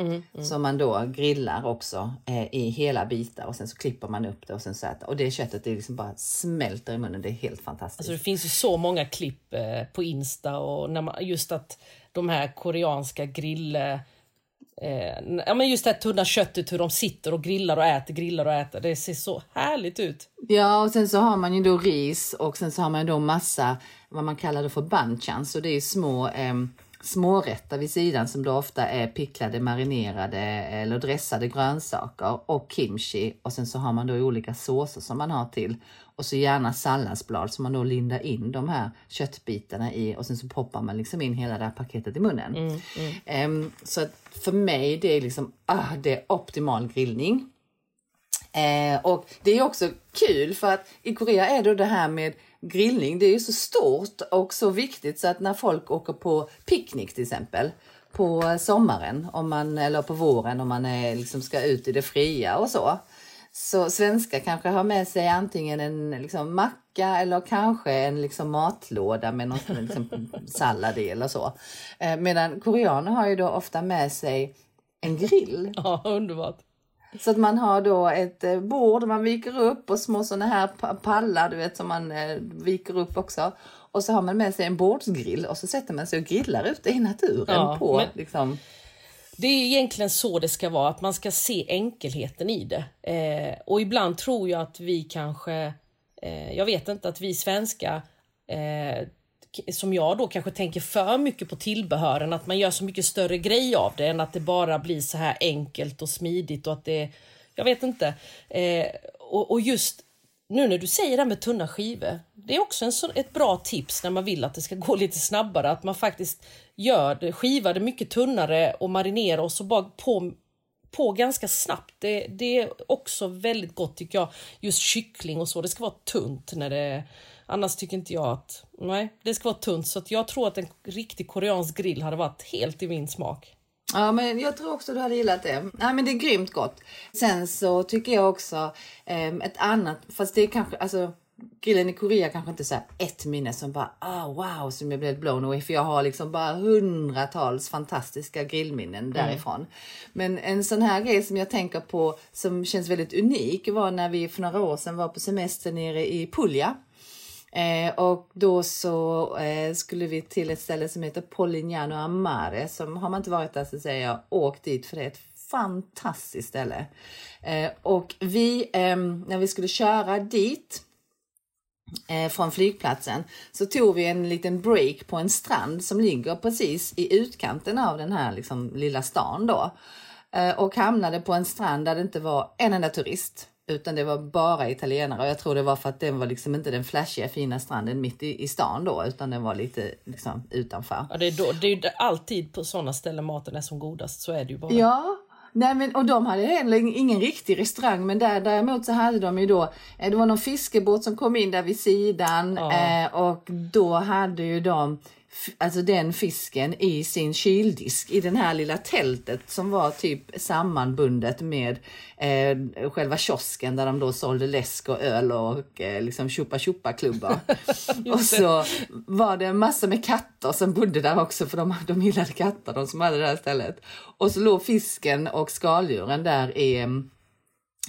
Speaker 1: Mm,
Speaker 2: Som man då grillar också eh, i hela bitar och sen så klipper man upp det och sen så äter. Och det köttet det liksom bara smälter i munnen. Det är helt fantastiskt.
Speaker 1: Alltså det finns ju så många klipp eh, på Insta och när man, just att de här koreanska grill... Eh, ja men just det här tunna köttet, hur de sitter och grillar och äter, grillar och äter. Det ser så härligt ut.
Speaker 2: Ja, och sen så har man ju då ris och sen så har man då massa vad man kallar det för banchans och det är små eh, smårätter vid sidan som då ofta är picklade, marinerade eller dressade grönsaker och kimchi och sen så har man då olika såser som man har till och så gärna salladsblad som man då lindar in de här köttbitarna i och sen så poppar man liksom in hela det här paketet i munnen. Ehm, så att för mig det är liksom ah, det är optimal grillning. Eh, och det är också kul för att i Korea är det det här med grillning, det är ju så stort och så viktigt så att när folk åker på picknick till exempel på sommaren om man, eller på våren om man är, liksom ska ut i det fria och så. Så svenskar kanske har med sig antingen en liksom, macka eller kanske en liksom, matlåda med någon liksom, sallad i eller så. Eh, medan koreaner har ju då ofta med sig en grill.
Speaker 1: Ja, underbart.
Speaker 2: Så att man har då ett eh, bord man viker upp och små sådana här pa- pallar du vet som man eh, viker upp också. Och så har man med sig en bordsgrill och så sätter man sig och grillar ute i naturen
Speaker 1: Ja,
Speaker 2: på
Speaker 1: men-
Speaker 2: liksom.
Speaker 1: Det är egentligen så det ska vara, att man ska se enkelheten i det. Eh, och ibland tror jag att vi kanske, eh, jag vet inte, att vi svenskar eh, som jag då kanske tänker för mycket på tillbehören, att man gör så mycket större grej av det än att det bara blir så här enkelt och smidigt och att det, jag vet inte. Eh, och, och just nu när du säger det här med tunna skivor, det är också en så, ett bra tips när man vill att det ska gå lite snabbare, att man faktiskt gör det, skivar det mycket tunnare och marinerar och så bara på, på ganska snabbt. Det, det är också väldigt gott tycker jag, just kyckling och så, det ska vara tunt när det Annars tycker inte jag att, nej, det ska vara tunt. Så att jag tror att en riktig koreansk grill hade varit helt i min smak.
Speaker 2: Ja, men jag tror också du hade gillat det. Nej, men det är grymt gott. Sen så tycker jag också eh, ett annat, fast det är kanske, alltså grillen i Korea kanske inte så här ett minne som bara ah wow som jag blev blown away för jag har liksom bara hundratals fantastiska grillminnen därifrån. Men en sån här grej som jag tänker på som känns väldigt unik var när vi för några år sedan var på semester nere i Puglia. Eh, och då så eh, skulle vi till ett ställe som heter Polignano Amare. Som har man inte varit där så säger jag åk dit för det är ett fantastiskt ställe. Eh, och vi, ehm, när vi skulle köra dit från flygplatsen så tog vi en liten break på en strand som ligger precis i utkanten av den här liksom, lilla stan då. Eh, och hamnade på en strand där det inte var en enda turist. Utan det var bara italienare och jag tror det var för att den var liksom inte den flashiga fina stranden mitt i, i stan då utan den var lite liksom utanför.
Speaker 1: Ja, det, är då, det är ju alltid på såna ställen maten är som godast, så är det ju bara.
Speaker 2: Ja, nej men, och de hade heller ingen riktig restaurang men där, däremot så hade de ju då, eh, det var någon fiskebåt som kom in där vid sidan
Speaker 1: Ja.
Speaker 2: eh, och då hade ju de alltså den fisken i sin kyldisk i den här lilla tältet som var typ sammanbundet med eh, själva kiosken där de då sålde läsk och öl och eh, liksom chupa chupa klubbor. och så var det en massa med katter som bodde där också för de, de gillade katter de som hade det här stället. Och så låg fisken och skaldjuren där i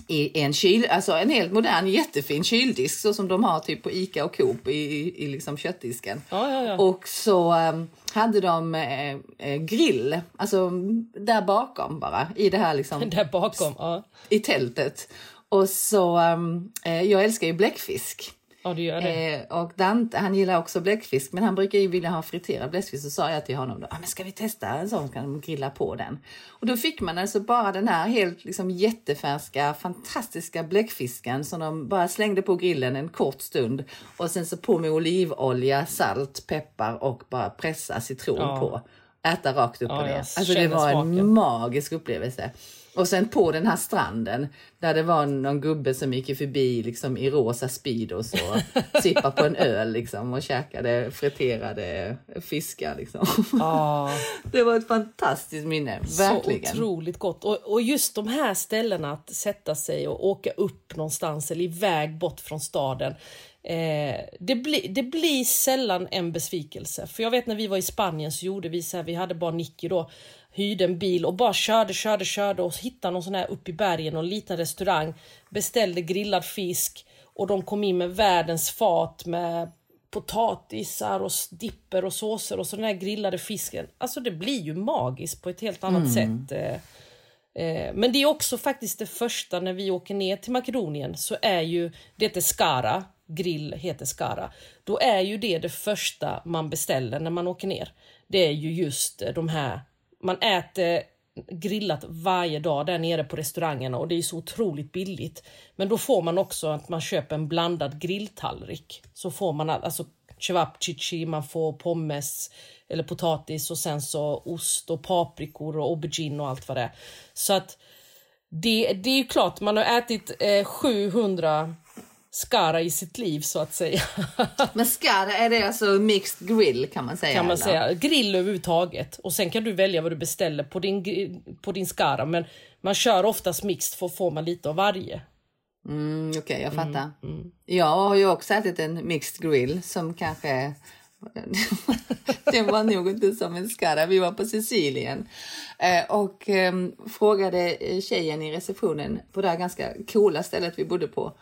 Speaker 2: i en kyl, alltså en helt modern jättefin kyldisk så som de har typ på Ica och Coop i, i, i liksom köttdisken.
Speaker 1: Ja, ja, ja.
Speaker 2: Och så em, hade de eh, eh, grill, alltså där bakom bara i det här liksom
Speaker 1: Där bakom. Ja,
Speaker 2: i tältet. Och så, eh, jag älskar ju bläckfisk.
Speaker 1: Ja du gör det.
Speaker 2: Eh, och Dante han gillar också bläckfisk men han brukar ju vilja ha friterad bläckfisk så sa jag till honom då, ah, men ska vi testa en sån kan de grilla på den. Och då fick man alltså bara den här helt liksom jättefärska fantastiska bläckfisken som de bara slängde på grillen en kort stund och sen så på med olivolja, salt, peppar och bara pressa citron
Speaker 1: Ja.
Speaker 2: på. Äta rakt upp
Speaker 1: Ja,
Speaker 2: ner.
Speaker 1: jag
Speaker 2: Alltså det var en
Speaker 1: smaken.
Speaker 2: magisk upplevelse. Och sen på den här stranden där det var någon gubbe som gick förbi liksom i rosa Speedos och sippade på en öl liksom och käkade friterade fiskar liksom.
Speaker 1: Ja.
Speaker 2: Det var ett fantastiskt minne, verkligen.
Speaker 1: Så otroligt gott. Och, och just de här ställena att sätta sig och åka upp någonstans eller iväg bort från staden. Eh, det, bli, det blir sällan en besvikelse. För jag vet när vi var i Spanien så gjorde vi så här, vi hade bara Nicky då, hyrde en bil och bara körde, körde, körde och hittade någon sån här uppe i bergen och en liten restaurang. Beställde grillad fisk och de kom in med världens fat med potatisar och dipper och såser och så den här grillade fisken. Alltså det blir ju magiskt på ett helt annat sätt. eh. Eh, Men det är också faktiskt det första när vi åker ner till Makedonien så är ju, det heter Skara, grill heter Skara. Då är ju det det första man beställer när man åker ner. Det är ju just eh, de här, man äter grillat varje dag där nere på restaurangerna och det är så otroligt billigt. Men då får man också att man köper en blandad grilltallrik. Så får man alltså cevapcici, man får pommes eller potatis och sen så ost och paprikor och aubergine och allt vad det är. Så att det, det är ju klart, man har ätit eh, 700 skara i sitt liv så att säga.
Speaker 2: Men skara, är det alltså mixed grill kan man säga?
Speaker 1: kan man
Speaker 2: eller?
Speaker 1: säga. Grill överhuvudtaget. Och sen kan du välja vad du beställer på din, på din skara. Men man kör oftast mixed för att få man lite av varje.
Speaker 2: Mm, Okej, jag fattar.
Speaker 1: Mm,
Speaker 2: Jag har ju också ätit en mixed grill som kanske... det var nog inte som en skara. Vi var på Sicilien eh, och eh, frågade tjejen i receptionen på det här ganska coola stället vi bodde på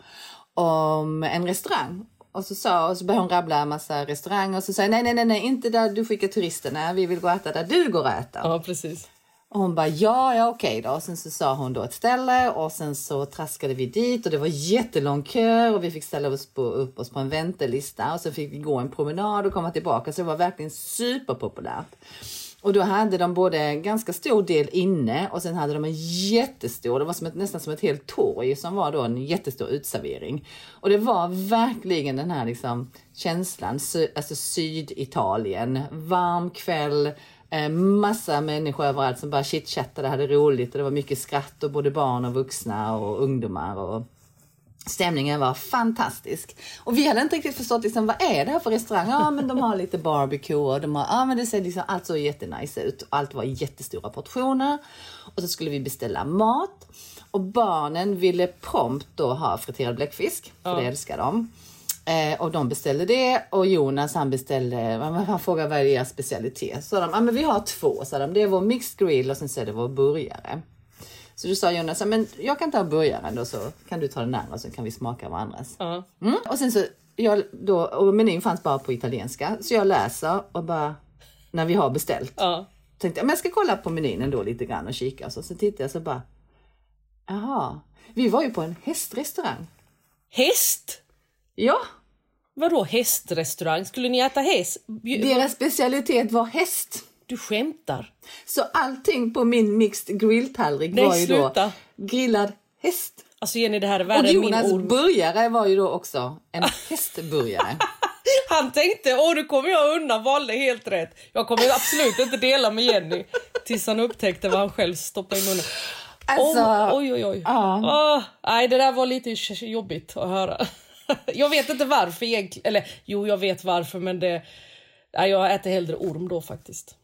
Speaker 2: om en restaurang. Och så, sa, och så började hon rabbla en massa restauranger och så sa jag, nej, nej, nej, nej, inte där du skickar turisterna. Vi vill gå och äta där du går och äter.
Speaker 1: Ja, precis.
Speaker 2: Och hon bara ja, ja okej då. Och sen så sa hon då ett ställe och sen så traskade vi dit och det var jättelång kö och vi fick ställa oss på, upp oss på en väntelista och så fick vi gå en promenad och komma tillbaka. Så det var verkligen superpopulärt. Och då hade de både en ganska stor del inne och sen hade de en jättestor, det var som ett, nästan som ett helt torg som var då en jättestor utservering. Och det var verkligen den här liksom känslan, sy, alltså Syditalien, varm kväll, eh, massa människor överallt som bara chitchattade, hade roligt och det var mycket skratt och både barn och vuxna och ungdomar och Stämningen var fantastisk. Och vi hade inte riktigt förstått liksom, vad är det här för restaurang? Ja, men de har lite barbecue och de har, ja, men det ser liksom, allt så jättenice ut. Allt var jättestora portioner. Och så skulle vi beställa mat. Och barnen ville prompt då ha friterad bläckfisk, för det älskar de. Eh, och de beställde det och Jonas han beställde, han frågade vad är er specialitet? Så de, ja men vi har två, sa de. Det är vår mixed grill och sen så är det vår burgare. Så då sa Jonas, men jag kan ta burgaren då så kan du ta den andra så kan vi smaka varandras.
Speaker 1: Ja.
Speaker 2: Mm. Och sen så, jag, då, och menyn fanns bara på italienska, så jag läser och bara, när vi har beställt,
Speaker 1: Ja.
Speaker 2: tänkte jag, men jag ska kolla på menyn ändå lite grann och kika. Så, så tittade jag så bara, jaha, vi var ju på en hästrestaurang.
Speaker 1: Häst?
Speaker 2: Ja,
Speaker 1: Vadå hästrestaurang? Skulle ni äta häst?
Speaker 2: Deras specialitet var häst.
Speaker 1: Du skämtar?
Speaker 2: Så allting på min mixed grilltallrik
Speaker 1: Nej,
Speaker 2: var ju
Speaker 1: sluta.
Speaker 2: då grillad häst.
Speaker 1: Alltså Jenny, det här är
Speaker 2: Och
Speaker 1: värre min
Speaker 2: Jonas
Speaker 1: ord.
Speaker 2: burgare var ju då också en hästburgare.
Speaker 1: Han tänkte, åh nu kommer jag undan, valde helt rätt. Jag kommer absolut inte dela med Jenny. Tills han upptäckte vad han själv stoppade i munnen.
Speaker 2: Alltså,
Speaker 1: Oh, oj, oj, oj.
Speaker 2: ja.
Speaker 1: Ah, nej, det där var lite jobbigt att höra. Jag vet inte varför egentligen. Eller jo, jag vet varför, men det... Ja, jag äter hellre orm då faktiskt.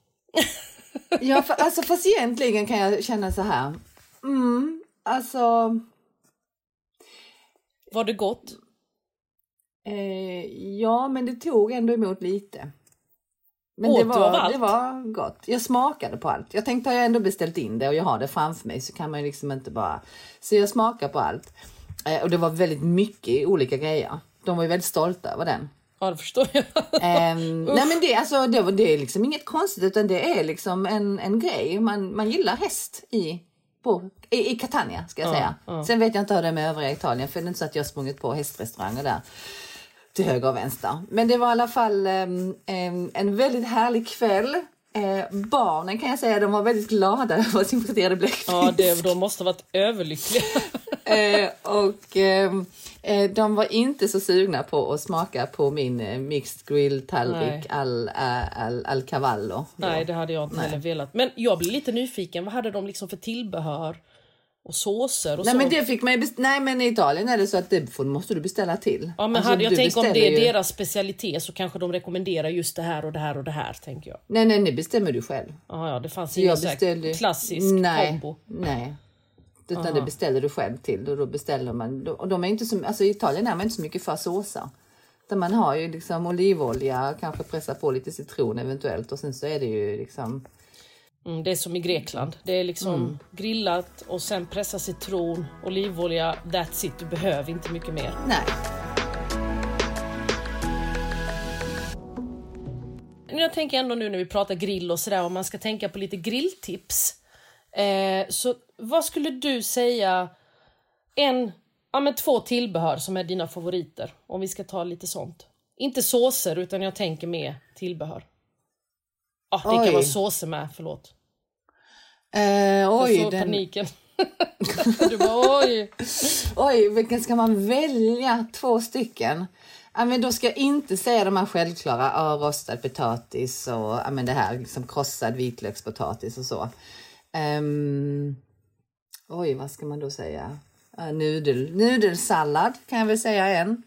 Speaker 2: Ja, för, alltså, fast egentligen kan jag känna så här. Mm, alltså...
Speaker 1: Var det gott?
Speaker 2: Eh, ja, men det tog ändå emot lite. Men
Speaker 1: Åt
Speaker 2: det var,
Speaker 1: allt?
Speaker 2: det var gott. Jag smakade på allt. Jag tänkte har jag ändå beställt in det och jag har det framför mig så kan man ju liksom inte bara... Så jag smakar på allt. Eh, och det var väldigt mycket olika grejer. De var ju väldigt stolta över den.
Speaker 1: Ja, det förstår jag.
Speaker 2: Ehm, nej men det, alltså, det, det är liksom inget konstigt utan det är liksom en, en grej. Man, man gillar häst i, på, i, i Catania ska jag säga. Sen vet jag inte hur det är med övriga Italien för det är inte så att jag har sprungit på hästrestauranger där till höger och vänster. Men det var i alla fall ehm, en, en väldigt härlig kväll. Eh, barnen kan jag säga, de var väldigt glada över sin friterade bläckfisk.
Speaker 1: Ja, det, de måste ha varit överlyckliga.
Speaker 2: Eh, och ehm, eh, de var inte så sugna på att smaka på min eh, mixed grill
Speaker 1: Nej.
Speaker 2: tallrik al, al, al cavallo.
Speaker 1: Nej, det hade jag inte heller velat. Men jag blir lite nyfiken. Vad hade de liksom för tillbehör? Och såser och
Speaker 2: Nej
Speaker 1: så?
Speaker 2: men det fick man Nej men i Italien är det så att det får, måste du beställa till.
Speaker 1: Ja, men
Speaker 2: Alltså,
Speaker 1: hade jag tänkt om det är
Speaker 2: ju-
Speaker 1: deras specialitet så kanske de rekommenderar just det här och det här och det här, tänker jag.
Speaker 2: Nej nej, det bestämmer du själv.
Speaker 1: Ja, ja, det fanns ingen
Speaker 2: beställde...
Speaker 1: klassisk
Speaker 2: nej,
Speaker 1: kombo.
Speaker 2: Nej. Utan det beställer du själv till och då beställer man. Och de är inte så, alltså i Italien är man inte så mycket för såser. Där man har ju liksom olivolja, kanske pressa på lite citron eventuellt och sen så är det ju liksom
Speaker 1: Mm, det är som i Grekland. Det är liksom
Speaker 2: Mm.
Speaker 1: grillat och sen pressa citron, olivolja, that's it. Du behöver inte mycket mer.
Speaker 2: nej.
Speaker 1: Jag tänker ändå nu när vi pratar grill och sådär, om man ska tänka på lite grilltips. Eh, så vad skulle du säga, en, ja men två tillbehör som är dina favoriter? Om vi ska ta lite sånt. Inte såser, utan jag tänker mer tillbehör. Ja, det
Speaker 2: Oj.
Speaker 1: kan vara såser med, förlåt.
Speaker 2: Eh,
Speaker 1: Jag
Speaker 2: oj,
Speaker 1: får
Speaker 2: den,
Speaker 1: paniken. du bara oj.
Speaker 2: oj, vilken ska man välja? Två stycken. Ja, men då ska jag inte säga de här självklara, ja, rostad potatis och ja, men det här liksom krossad vitlökspotatis och så. Ehm, oj, vad ska man då säga? Ja, nudel, nudelsallad kan jag väl säga en.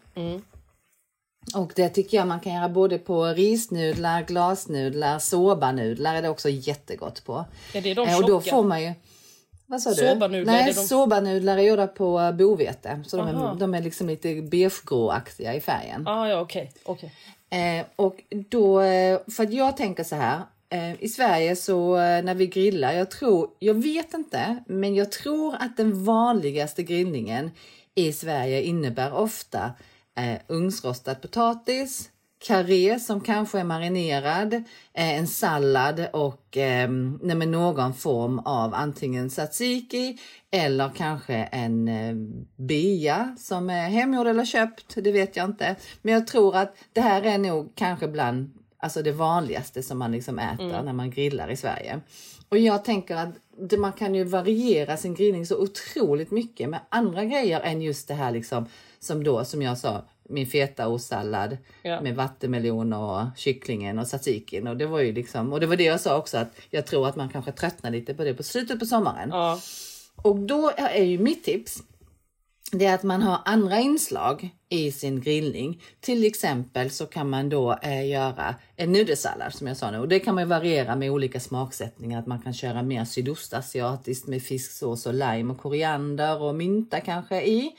Speaker 2: Och det tycker jag man kan göra både på risnudlar, glasnudlar, sobanudlar är det också jättegott på.
Speaker 1: Är det de
Speaker 2: Eh, och då
Speaker 1: tjocka?
Speaker 2: får man ju... Vad sa du? Nej,
Speaker 1: är de-
Speaker 2: är gjorda på bovete. Så de är, de är liksom lite beigegråaktiga i färgen.
Speaker 1: Ah, ja, okej. okej.
Speaker 2: Eh, och då, eh, för att jag tänker så här. Eh, I Sverige så när vi grillar, jag tror, jag vet inte, men jag tror att den vanligaste grillningen i Sverige innebär ofta eh, ugnsrostad potatis, karré som kanske är marinerad, eh, en sallad och eh, någon form av antingen tzatziki eller kanske en eh, bia som är hemgjord eller köpt, det vet jag inte. Men jag tror att det här är nog kanske bland alltså det vanligaste som man liksom äter när man grillar i Sverige. Och jag tänker att det, man kan ju variera sin grillning så otroligt mycket med andra grejer än just det här liksom som då som jag sa min fetaostsallad
Speaker 1: Ja.
Speaker 2: med vattenmelon och kycklingen och tzatzikin och det var ju liksom och det var det jag sa också att jag tror att man kanske tröttnar lite på det på slutet på sommaren.
Speaker 1: Ja.
Speaker 2: Och då är ju mitt tips det är att man har andra inslag i sin grillning. Till exempel så kan man då eh, göra en nudelsallad som jag sa nu. Och det kan man variera med olika smaksättningar. Att man kan köra mer sydostasiatiskt med fisksås och lime och koriander och mynta kanske i.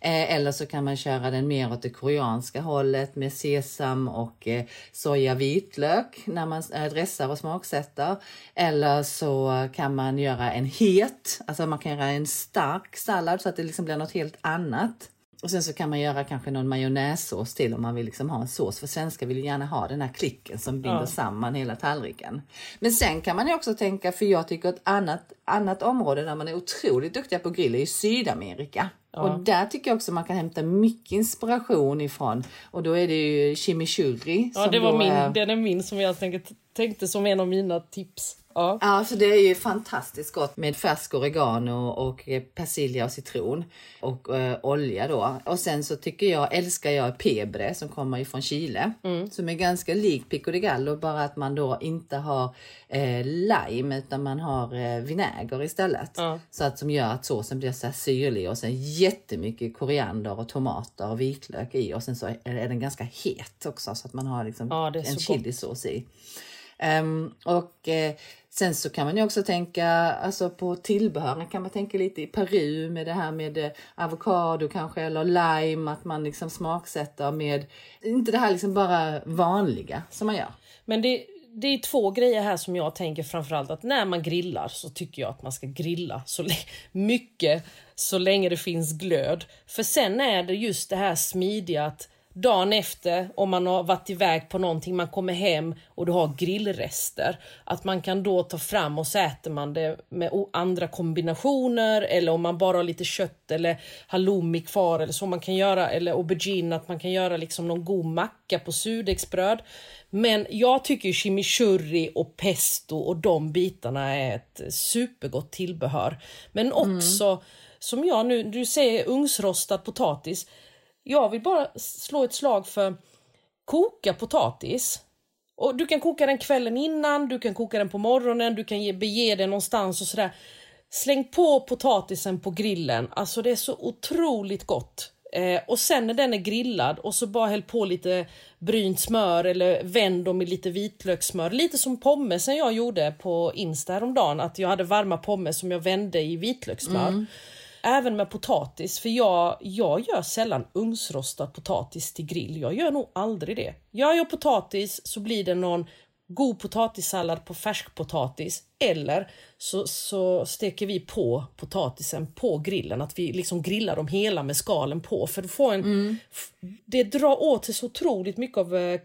Speaker 2: Eh, eller så kan man köra den mer åt det koreanska hållet med sesam och eh, soja vitlök när man eh, dressar och smaksätter. Eller så kan man göra en het, alltså man kan göra en stark sallad så att det liksom blir något helt annat. Och sen så kan man göra kanske någon majonnässås till om man vill liksom ha en sås. För svenskar vill ju gärna ha den här klicken som binder
Speaker 1: Ja.
Speaker 2: samman hela tallriken. Men sen kan man ju också tänka, för jag tycker ett annat, annat område där man är otroligt duktiga på grill är ju Sydamerika. Och där tycker jag också man kan hämta mycket inspiration ifrån. Och då är det ju chimichurri.
Speaker 1: Ja, det var min,
Speaker 2: är-
Speaker 1: den är min som jag tänkte, tänkte som en av mina tips. Ja.
Speaker 2: Ja, så det är ju fantastiskt gott med färsk oregano och persilja och citron och eh, olja då. Och sen så tycker jag, älskar jag pebre som kommer ifrån Chile som är ganska lik pico de gallo bara att man då inte har eh, lime utan man har eh, vinäger istället.
Speaker 1: Ja.
Speaker 2: Så att som gör att såsen blir så här syrlig och sen jättemycket koriander och tomater och vitlök i och sen så är den ganska het också så att man har liksom
Speaker 1: Ja,
Speaker 2: en chilisås i. Ehm, och eh, sen så kan man ju också tänka alltså på tillbehören kan man tänka lite i Peru med det här med eh, avokado kanske eller lime att man liksom smaksätter med inte det här liksom bara vanliga som man gör.
Speaker 1: Men det, det är två grejer här som jag tänker framförallt att när man grillar så tycker jag att man ska grilla så mycket så länge det finns glöd. För sen är det just det här smidiga att dagen efter om man har varit iväg på någonting, man kommer hem och du har grillrester. Att man kan då ta fram och så äter man det med andra kombinationer eller om man bara har lite kött eller halloumi kvar eller så man kan göra eller aubergine att man kan göra liksom någon god macka på surdegsbröd. Men jag tycker chimichurri och pesto och de bitarna är ett supergott tillbehör. Men också som jag nu, du säger ugnsrostad potatis. Jag vill bara slå ett slag för koka potatis. Och Du kan koka den kvällen innan, du kan koka den på morgonen, du kan ge, bege den någonstans och sådär. Släng på potatisen på grillen, alltså det är så otroligt gott. Eh, och sen när den är grillad och så bara häll på lite brynt smör eller vänd dem i lite vitlökssmör. Lite som pommesen jag gjorde på Insta häromdagen, att jag hade varma pommes som jag vände i vitlökssmör. Mm. Även med potatis, för jag, jag gör sällan ugnsrostad potatis till grill. Jag gör nog aldrig det. Jag gör potatis så blir det någon god potatissallad på färskpotatis eller så, så steker vi på potatisen på grillen. Att vi liksom grillar dem hela med skalen på. För få en, f- Det drar åt sig så otroligt mycket av eh,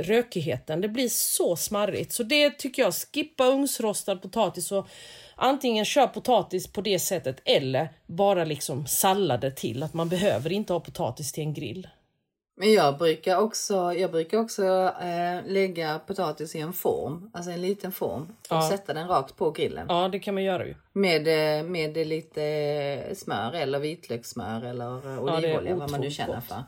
Speaker 1: rökigheten. Det blir så smarrigt. Så det tycker jag, skippa ugnsrostad potatis och antingen kör potatis på det sättet eller bara liksom sallader till. Att man behöver inte ha potatis till en grill.
Speaker 2: Men jag brukar också, jag brukar också eh, lägga potatis i en form, alltså en liten form och
Speaker 1: Ja.
Speaker 2: sätta den rakt på grillen.
Speaker 1: Ja, det kan man göra ju.
Speaker 2: Med, eh, med lite smör eller vitlökssmör eller
Speaker 1: är
Speaker 2: olivolja vad man nu känner för.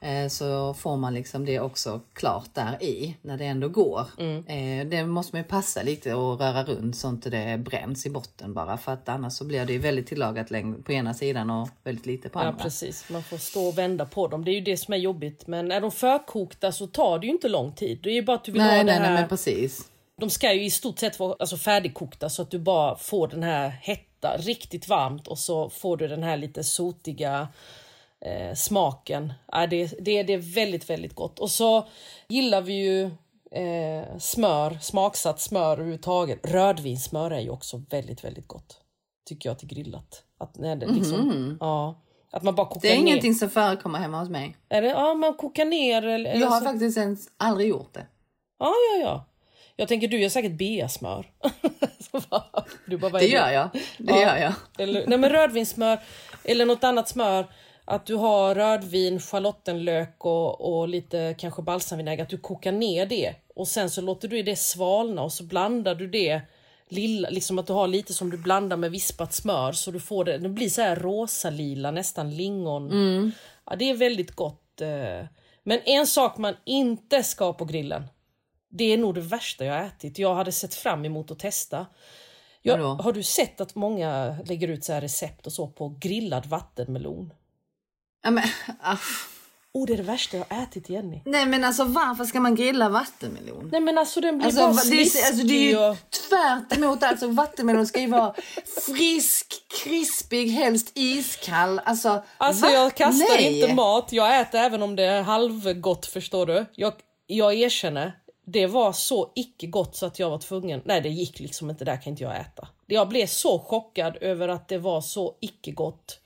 Speaker 2: Eh, Så får man liksom det också klart där i när det ändå går.
Speaker 1: Mm.
Speaker 2: Eh, Det måste man ju passa lite och röra runt så inte det bränns i botten bara för att annars så blir det ju väldigt tillagat på ena sidan och väldigt lite på
Speaker 1: Ja,
Speaker 2: andra.
Speaker 1: precis. Man får stå och vända på dem. Det är ju det som är jobbigt. Men är de förkokta så tar det ju inte lång tid. Det är ju bara att du vill
Speaker 2: Nej,
Speaker 1: ha
Speaker 2: nej,
Speaker 1: det
Speaker 2: nej,
Speaker 1: här...
Speaker 2: men precis.
Speaker 1: De ska ju i stort sett vara alltså, färdigkokta så att du bara får den här hetta, riktigt varmt och så får du den här lite sotiga eh, smaken. Ja, det, det, det är väldigt, väldigt gott. Och så gillar vi ju eh, smör, smaksatt smör överhuvudtaget. Rödvinssmör är ju också väldigt, väldigt gott. Tycker jag till grillat. Att, när det, liksom, ja, att man bara kokar
Speaker 2: Mhm. Det är
Speaker 1: ner.
Speaker 2: ingenting som förekommer hemma hos mig.
Speaker 1: Är det, ja, man kokar ner eller,
Speaker 2: Jag har
Speaker 1: så-
Speaker 2: faktiskt ens aldrig gjort det.
Speaker 1: Ja, ja, ja. Jag tänker du gör säkert är
Speaker 2: Det gör jag. Det
Speaker 1: Ja.
Speaker 2: gör jag.
Speaker 1: Eller, nej men rödvinssmör eller något annat smör. Att du har rödvin, schalottenlök och, och lite kanske balsamvinäger. Att du kokar ner det och sen så låter du det svalna och så blandar du det lilla, liksom att du har lite som du blandar med vispat smör så du får det, det blir så här rosa lila nästan lingon. Ja, det är väldigt gott. eh. Men en sak man inte ska ha på grillen. Det är nog det värsta jag ätit. Jag hade sett fram emot att testa. Jag, har du sett att många lägger ut så här recept och så på grillad vattenmelon?
Speaker 2: Ja, men, ah.
Speaker 1: Oh, det är det värsta jag har ätit Jenny.
Speaker 2: Nej men alltså varför ska man grilla vattenmelon?
Speaker 1: Nej men alltså den blir
Speaker 2: Alltså,
Speaker 1: bara sliskig
Speaker 2: alltså det är ju
Speaker 1: och...
Speaker 2: tvärt emot alltså vattenmelon ska ju vara frisk, krispig, helst iskall. Alltså,
Speaker 1: Alltså
Speaker 2: va?
Speaker 1: jag kastar
Speaker 2: Nej.
Speaker 1: inte mat, jag äter även om det är halvgott förstår du. Jag, jag erkänner, det var så icke gott så att jag var tvungen, nej det gick liksom inte, där kan inte jag äta. Jag blev så chockad över att det var så icke gott.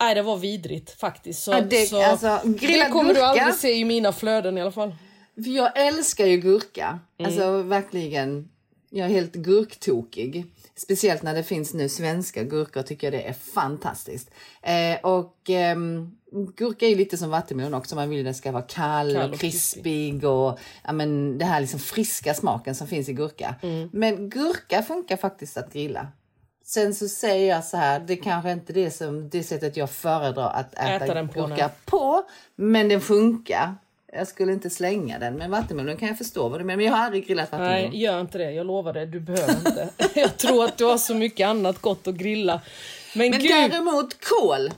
Speaker 1: Nej det var vidrigt faktiskt. Så,
Speaker 2: Ja, det-
Speaker 1: så,
Speaker 2: alltså,
Speaker 1: det kommer du
Speaker 2: gurka.
Speaker 1: aldrig se i mina flöden i alla fall.
Speaker 2: För jag älskar ju gurka.
Speaker 1: Mm.
Speaker 2: Alltså verkligen. Jag är helt gurktokig. Speciellt när det finns nu svenska gurkor tycker jag det är fantastiskt. Eh, och ehm, gurka är ju lite som vattenmelon också. Man vill att den ska vara kall,
Speaker 1: Kall
Speaker 2: och
Speaker 1: och
Speaker 2: krispig och ja, men, det här liksom friska smaken som finns i gurka.
Speaker 1: Mm.
Speaker 2: Men gurka funkar faktiskt att grilla. Sen så säger jag så här, det kanske inte är det, som, det sättet jag föredrar att äta,
Speaker 1: Äta den på, nej.
Speaker 2: på. Men den funkar. Jag skulle inte slänga den. Men vattenmelon kan jag förstå vad du menar. Men jag har aldrig grillat vattenmelon.
Speaker 1: Nej, gör inte det. Jag lovar det. Du behöver inte. jag tror att du har så mycket annat gott att grilla. Men,
Speaker 2: Men
Speaker 1: gud.
Speaker 2: däremot kål.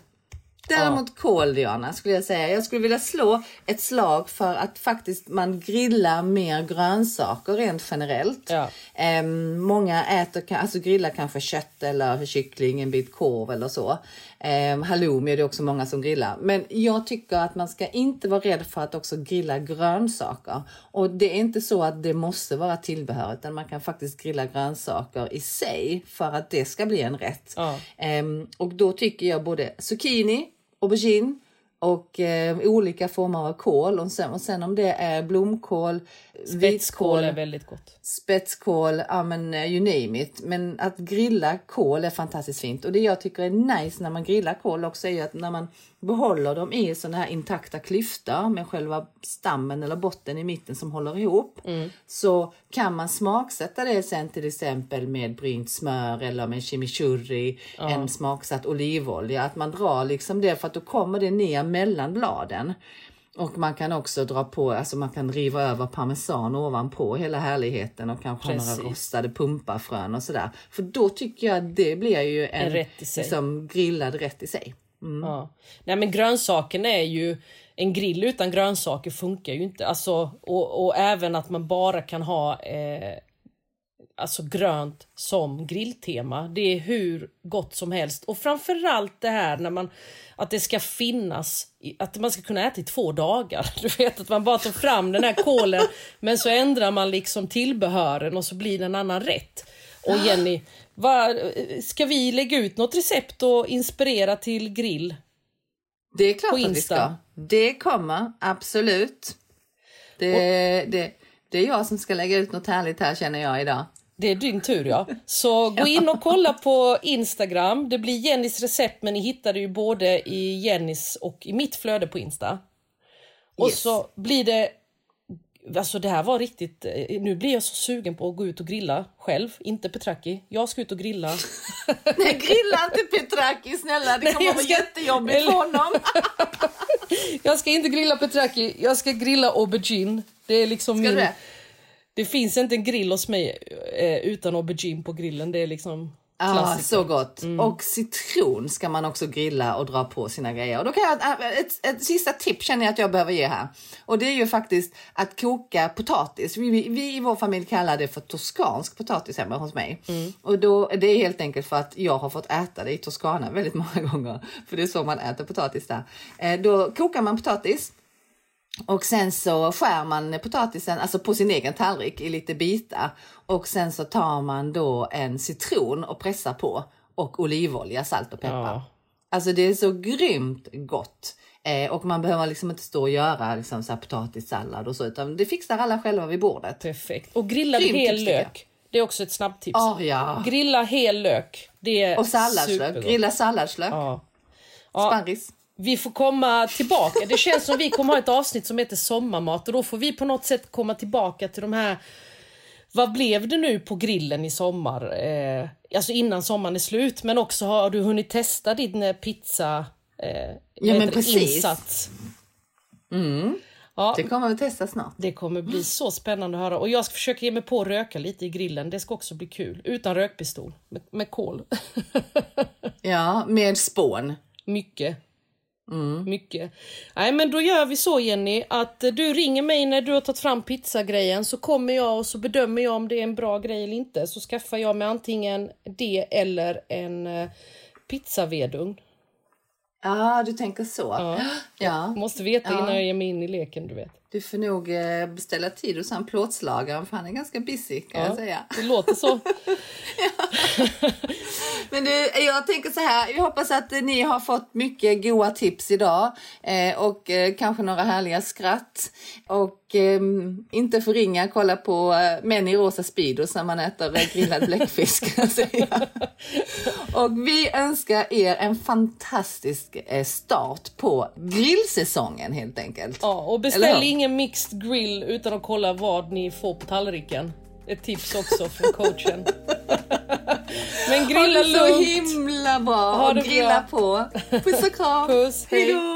Speaker 2: Däremot kål Diana skulle jag säga. Jag skulle vilja slå ett slag för att faktiskt man grillar mer grönsaker rent generellt.
Speaker 1: Ja.
Speaker 2: Ehm, många äter, alltså grillar kanske kött eller kyckling, en bit korv eller så. Ehm, halloumi är det också många som grillar. Men jag tycker att man ska inte vara rädd för att också grilla grönsaker. Och det är inte så att det måste vara tillbehör utan man kan faktiskt grilla grönsaker i sig för att det ska bli en rätt.
Speaker 1: Ja.
Speaker 2: Ehm, och då tycker jag både zucchini, aubergine och eh, olika former av kål. Och sen, och sen om det är blomkål,
Speaker 1: Spetskål
Speaker 2: vitkål,
Speaker 1: är väldigt gott.
Speaker 2: spetskål, ja men eh, you name it. Men att grilla kål är fantastiskt fint. Och det jag tycker är nice när man grillar kål också är ju att när man behåller dem i sådana här intakta klyftor med själva stammen eller botten i mitten som håller ihop. Så kan man smaksätta det sen till exempel med brynt smör eller med chimichurri, en smaksatt olivolja. Att man drar liksom det för att då kommer det ner mellan bladen. Och man kan också dra på, alltså man kan riva över parmesan ovanpå hela härligheten och kanske
Speaker 1: Precis.
Speaker 2: några rostade pumpafrön och sådär. För då tycker jag att det blir ju en,
Speaker 1: En rätt.
Speaker 2: Liksom, grillad rätt i sig.
Speaker 1: Ja. Nej men grönsaken är ju en grill utan grönsaker funkar ju inte. Alltså, och, och även att man bara kan ha eh, alltså grönt som grilltema. Det är hur gott som helst. Och framförallt det här när man att det ska finnas, att man ska kunna äta i två dagar. Du vet att man bara tar fram den här kålen men så ändrar man liksom tillbehören och så blir det en annan rätt. Och Jenny, vad, ska vi lägga ut något recept och inspirera till grill?
Speaker 2: Det är klart
Speaker 1: På
Speaker 2: att vi
Speaker 1: Insta.
Speaker 2: ska. Det kommer, absolut. Det, det, det är jag som ska lägga ut något härligt här känner jag idag.
Speaker 1: Det är din tur ja. Så gå in och kolla på Instagram. Det blir Jennys recept men ni hittar det ju både i Jennys och i mitt flöde på Insta. Och
Speaker 2: Yes.
Speaker 1: så blir det... Alltså det här var riktigt... eh, Nu blir jag så sugen på att gå ut och grilla själv. Inte Petraki. Jag ska ut och grilla.
Speaker 2: Nej, grilla inte Petraki snälla, det
Speaker 1: Nej,
Speaker 2: kommer vara
Speaker 1: ska-
Speaker 2: jättejobbigt
Speaker 1: Eller-
Speaker 2: för honom.
Speaker 1: Jag ska inte grilla Petraki. Jag ska grilla aubergine. Det är liksom
Speaker 2: Ska
Speaker 1: min...
Speaker 2: du det?
Speaker 1: Finns inte en grill hos mig eh, utan aubergine på grillen. Det är liksom
Speaker 2: Ja,
Speaker 1: klassiker.
Speaker 2: så gott.
Speaker 1: Mm.
Speaker 2: Och citron ska man också grilla och dra på sina grejer. Och då kan jag, äh, ett, ett sista tips känner jag att jag behöver ge här. Och det är ju faktiskt att koka potatis. Vi, vi, vi i vår familj kallar det för toskansk potatis hemma hos mig.
Speaker 1: Mm.
Speaker 2: Och då, det är helt enkelt för att jag har fått äta det i Toscana väldigt många gånger. För det är så man äter potatis där. Eh, då kokar man potatis. Och sen så skär man potatisen alltså på sin egen tallrik i lite bitar. Och sen så tar man då en citron och pressar på. Och olivolja, salt och peppar.
Speaker 1: Ja.
Speaker 2: Alltså det är så grymt gott. Eh, och man behöver liksom inte stå och göra liksom så här potatissallad och så. Utan det fixar alla själva vid bordet.
Speaker 1: Perfekt. Och grillad
Speaker 2: Grymt
Speaker 1: hel
Speaker 2: tips,
Speaker 1: lök. Det är också ett snabbtips.
Speaker 2: Oh, ja.
Speaker 1: Grilla hel lök. Det är
Speaker 2: Och salladslök.
Speaker 1: supergott.
Speaker 2: Grilla salladslök.
Speaker 1: Ja,
Speaker 2: Sparris.
Speaker 1: Vi får komma tillbaka. Det känns som vi kommer ha ett avsnitt som heter sommarmat och då får vi på något sätt komma tillbaka till de här vad blev det nu på grillen i sommar? Eh, alltså innan sommaren är slut, men också har du hunnit testa din eh, pizza eh, vad
Speaker 2: men precis.
Speaker 1: insats? Ja,
Speaker 2: Det kommer vi testa snart.
Speaker 1: det kommer bli så spännande att höra. Och jag ska försöka ge mig på att röka lite i grillen. Det ska också bli kul. Utan rökpistol. Med, med kol.
Speaker 2: Ja, med spån.
Speaker 1: Mycket. Mycket. Nej men då gör vi så Jenny att eh, du ringer mig när du har tagit fram pizzagrejen så kommer jag och så bedömer jag om det är en bra grej eller inte. Så skaffar jag mig antingen det eller en eh, pizzavedugn.
Speaker 2: Ja, du tänker så. Ja.
Speaker 1: Måste veta
Speaker 2: Ja.
Speaker 1: innan jag ger mig in i leken du vet.
Speaker 2: Du får nog eh, beställa tid hos han plåtslagaren för han är ganska busy kan
Speaker 1: Ja,
Speaker 2: jag säga.
Speaker 1: Det låter så.
Speaker 2: Men du, jag tänker så här, jag hoppas att ni har fått mycket goda tips idag eh, och eh, kanske några härliga skratt. Och eh, inte förringa kolla på män i rosa Speedos när man äter grillad bläckfisk. kan jag säga. och vi önskar er en fantastisk start på grillsäsongen helt enkelt.
Speaker 1: Ja, och beställ? Ingen mixed grill utan att kolla vad ni får på tallriken. Ett tips också från coachen. Men
Speaker 2: Ha
Speaker 1: grilla
Speaker 2: det så
Speaker 1: lugnt.
Speaker 2: himla bra
Speaker 1: Ha
Speaker 2: och
Speaker 1: det
Speaker 2: grilla på. Puss och kram.
Speaker 1: Puss, hej.
Speaker 2: Hej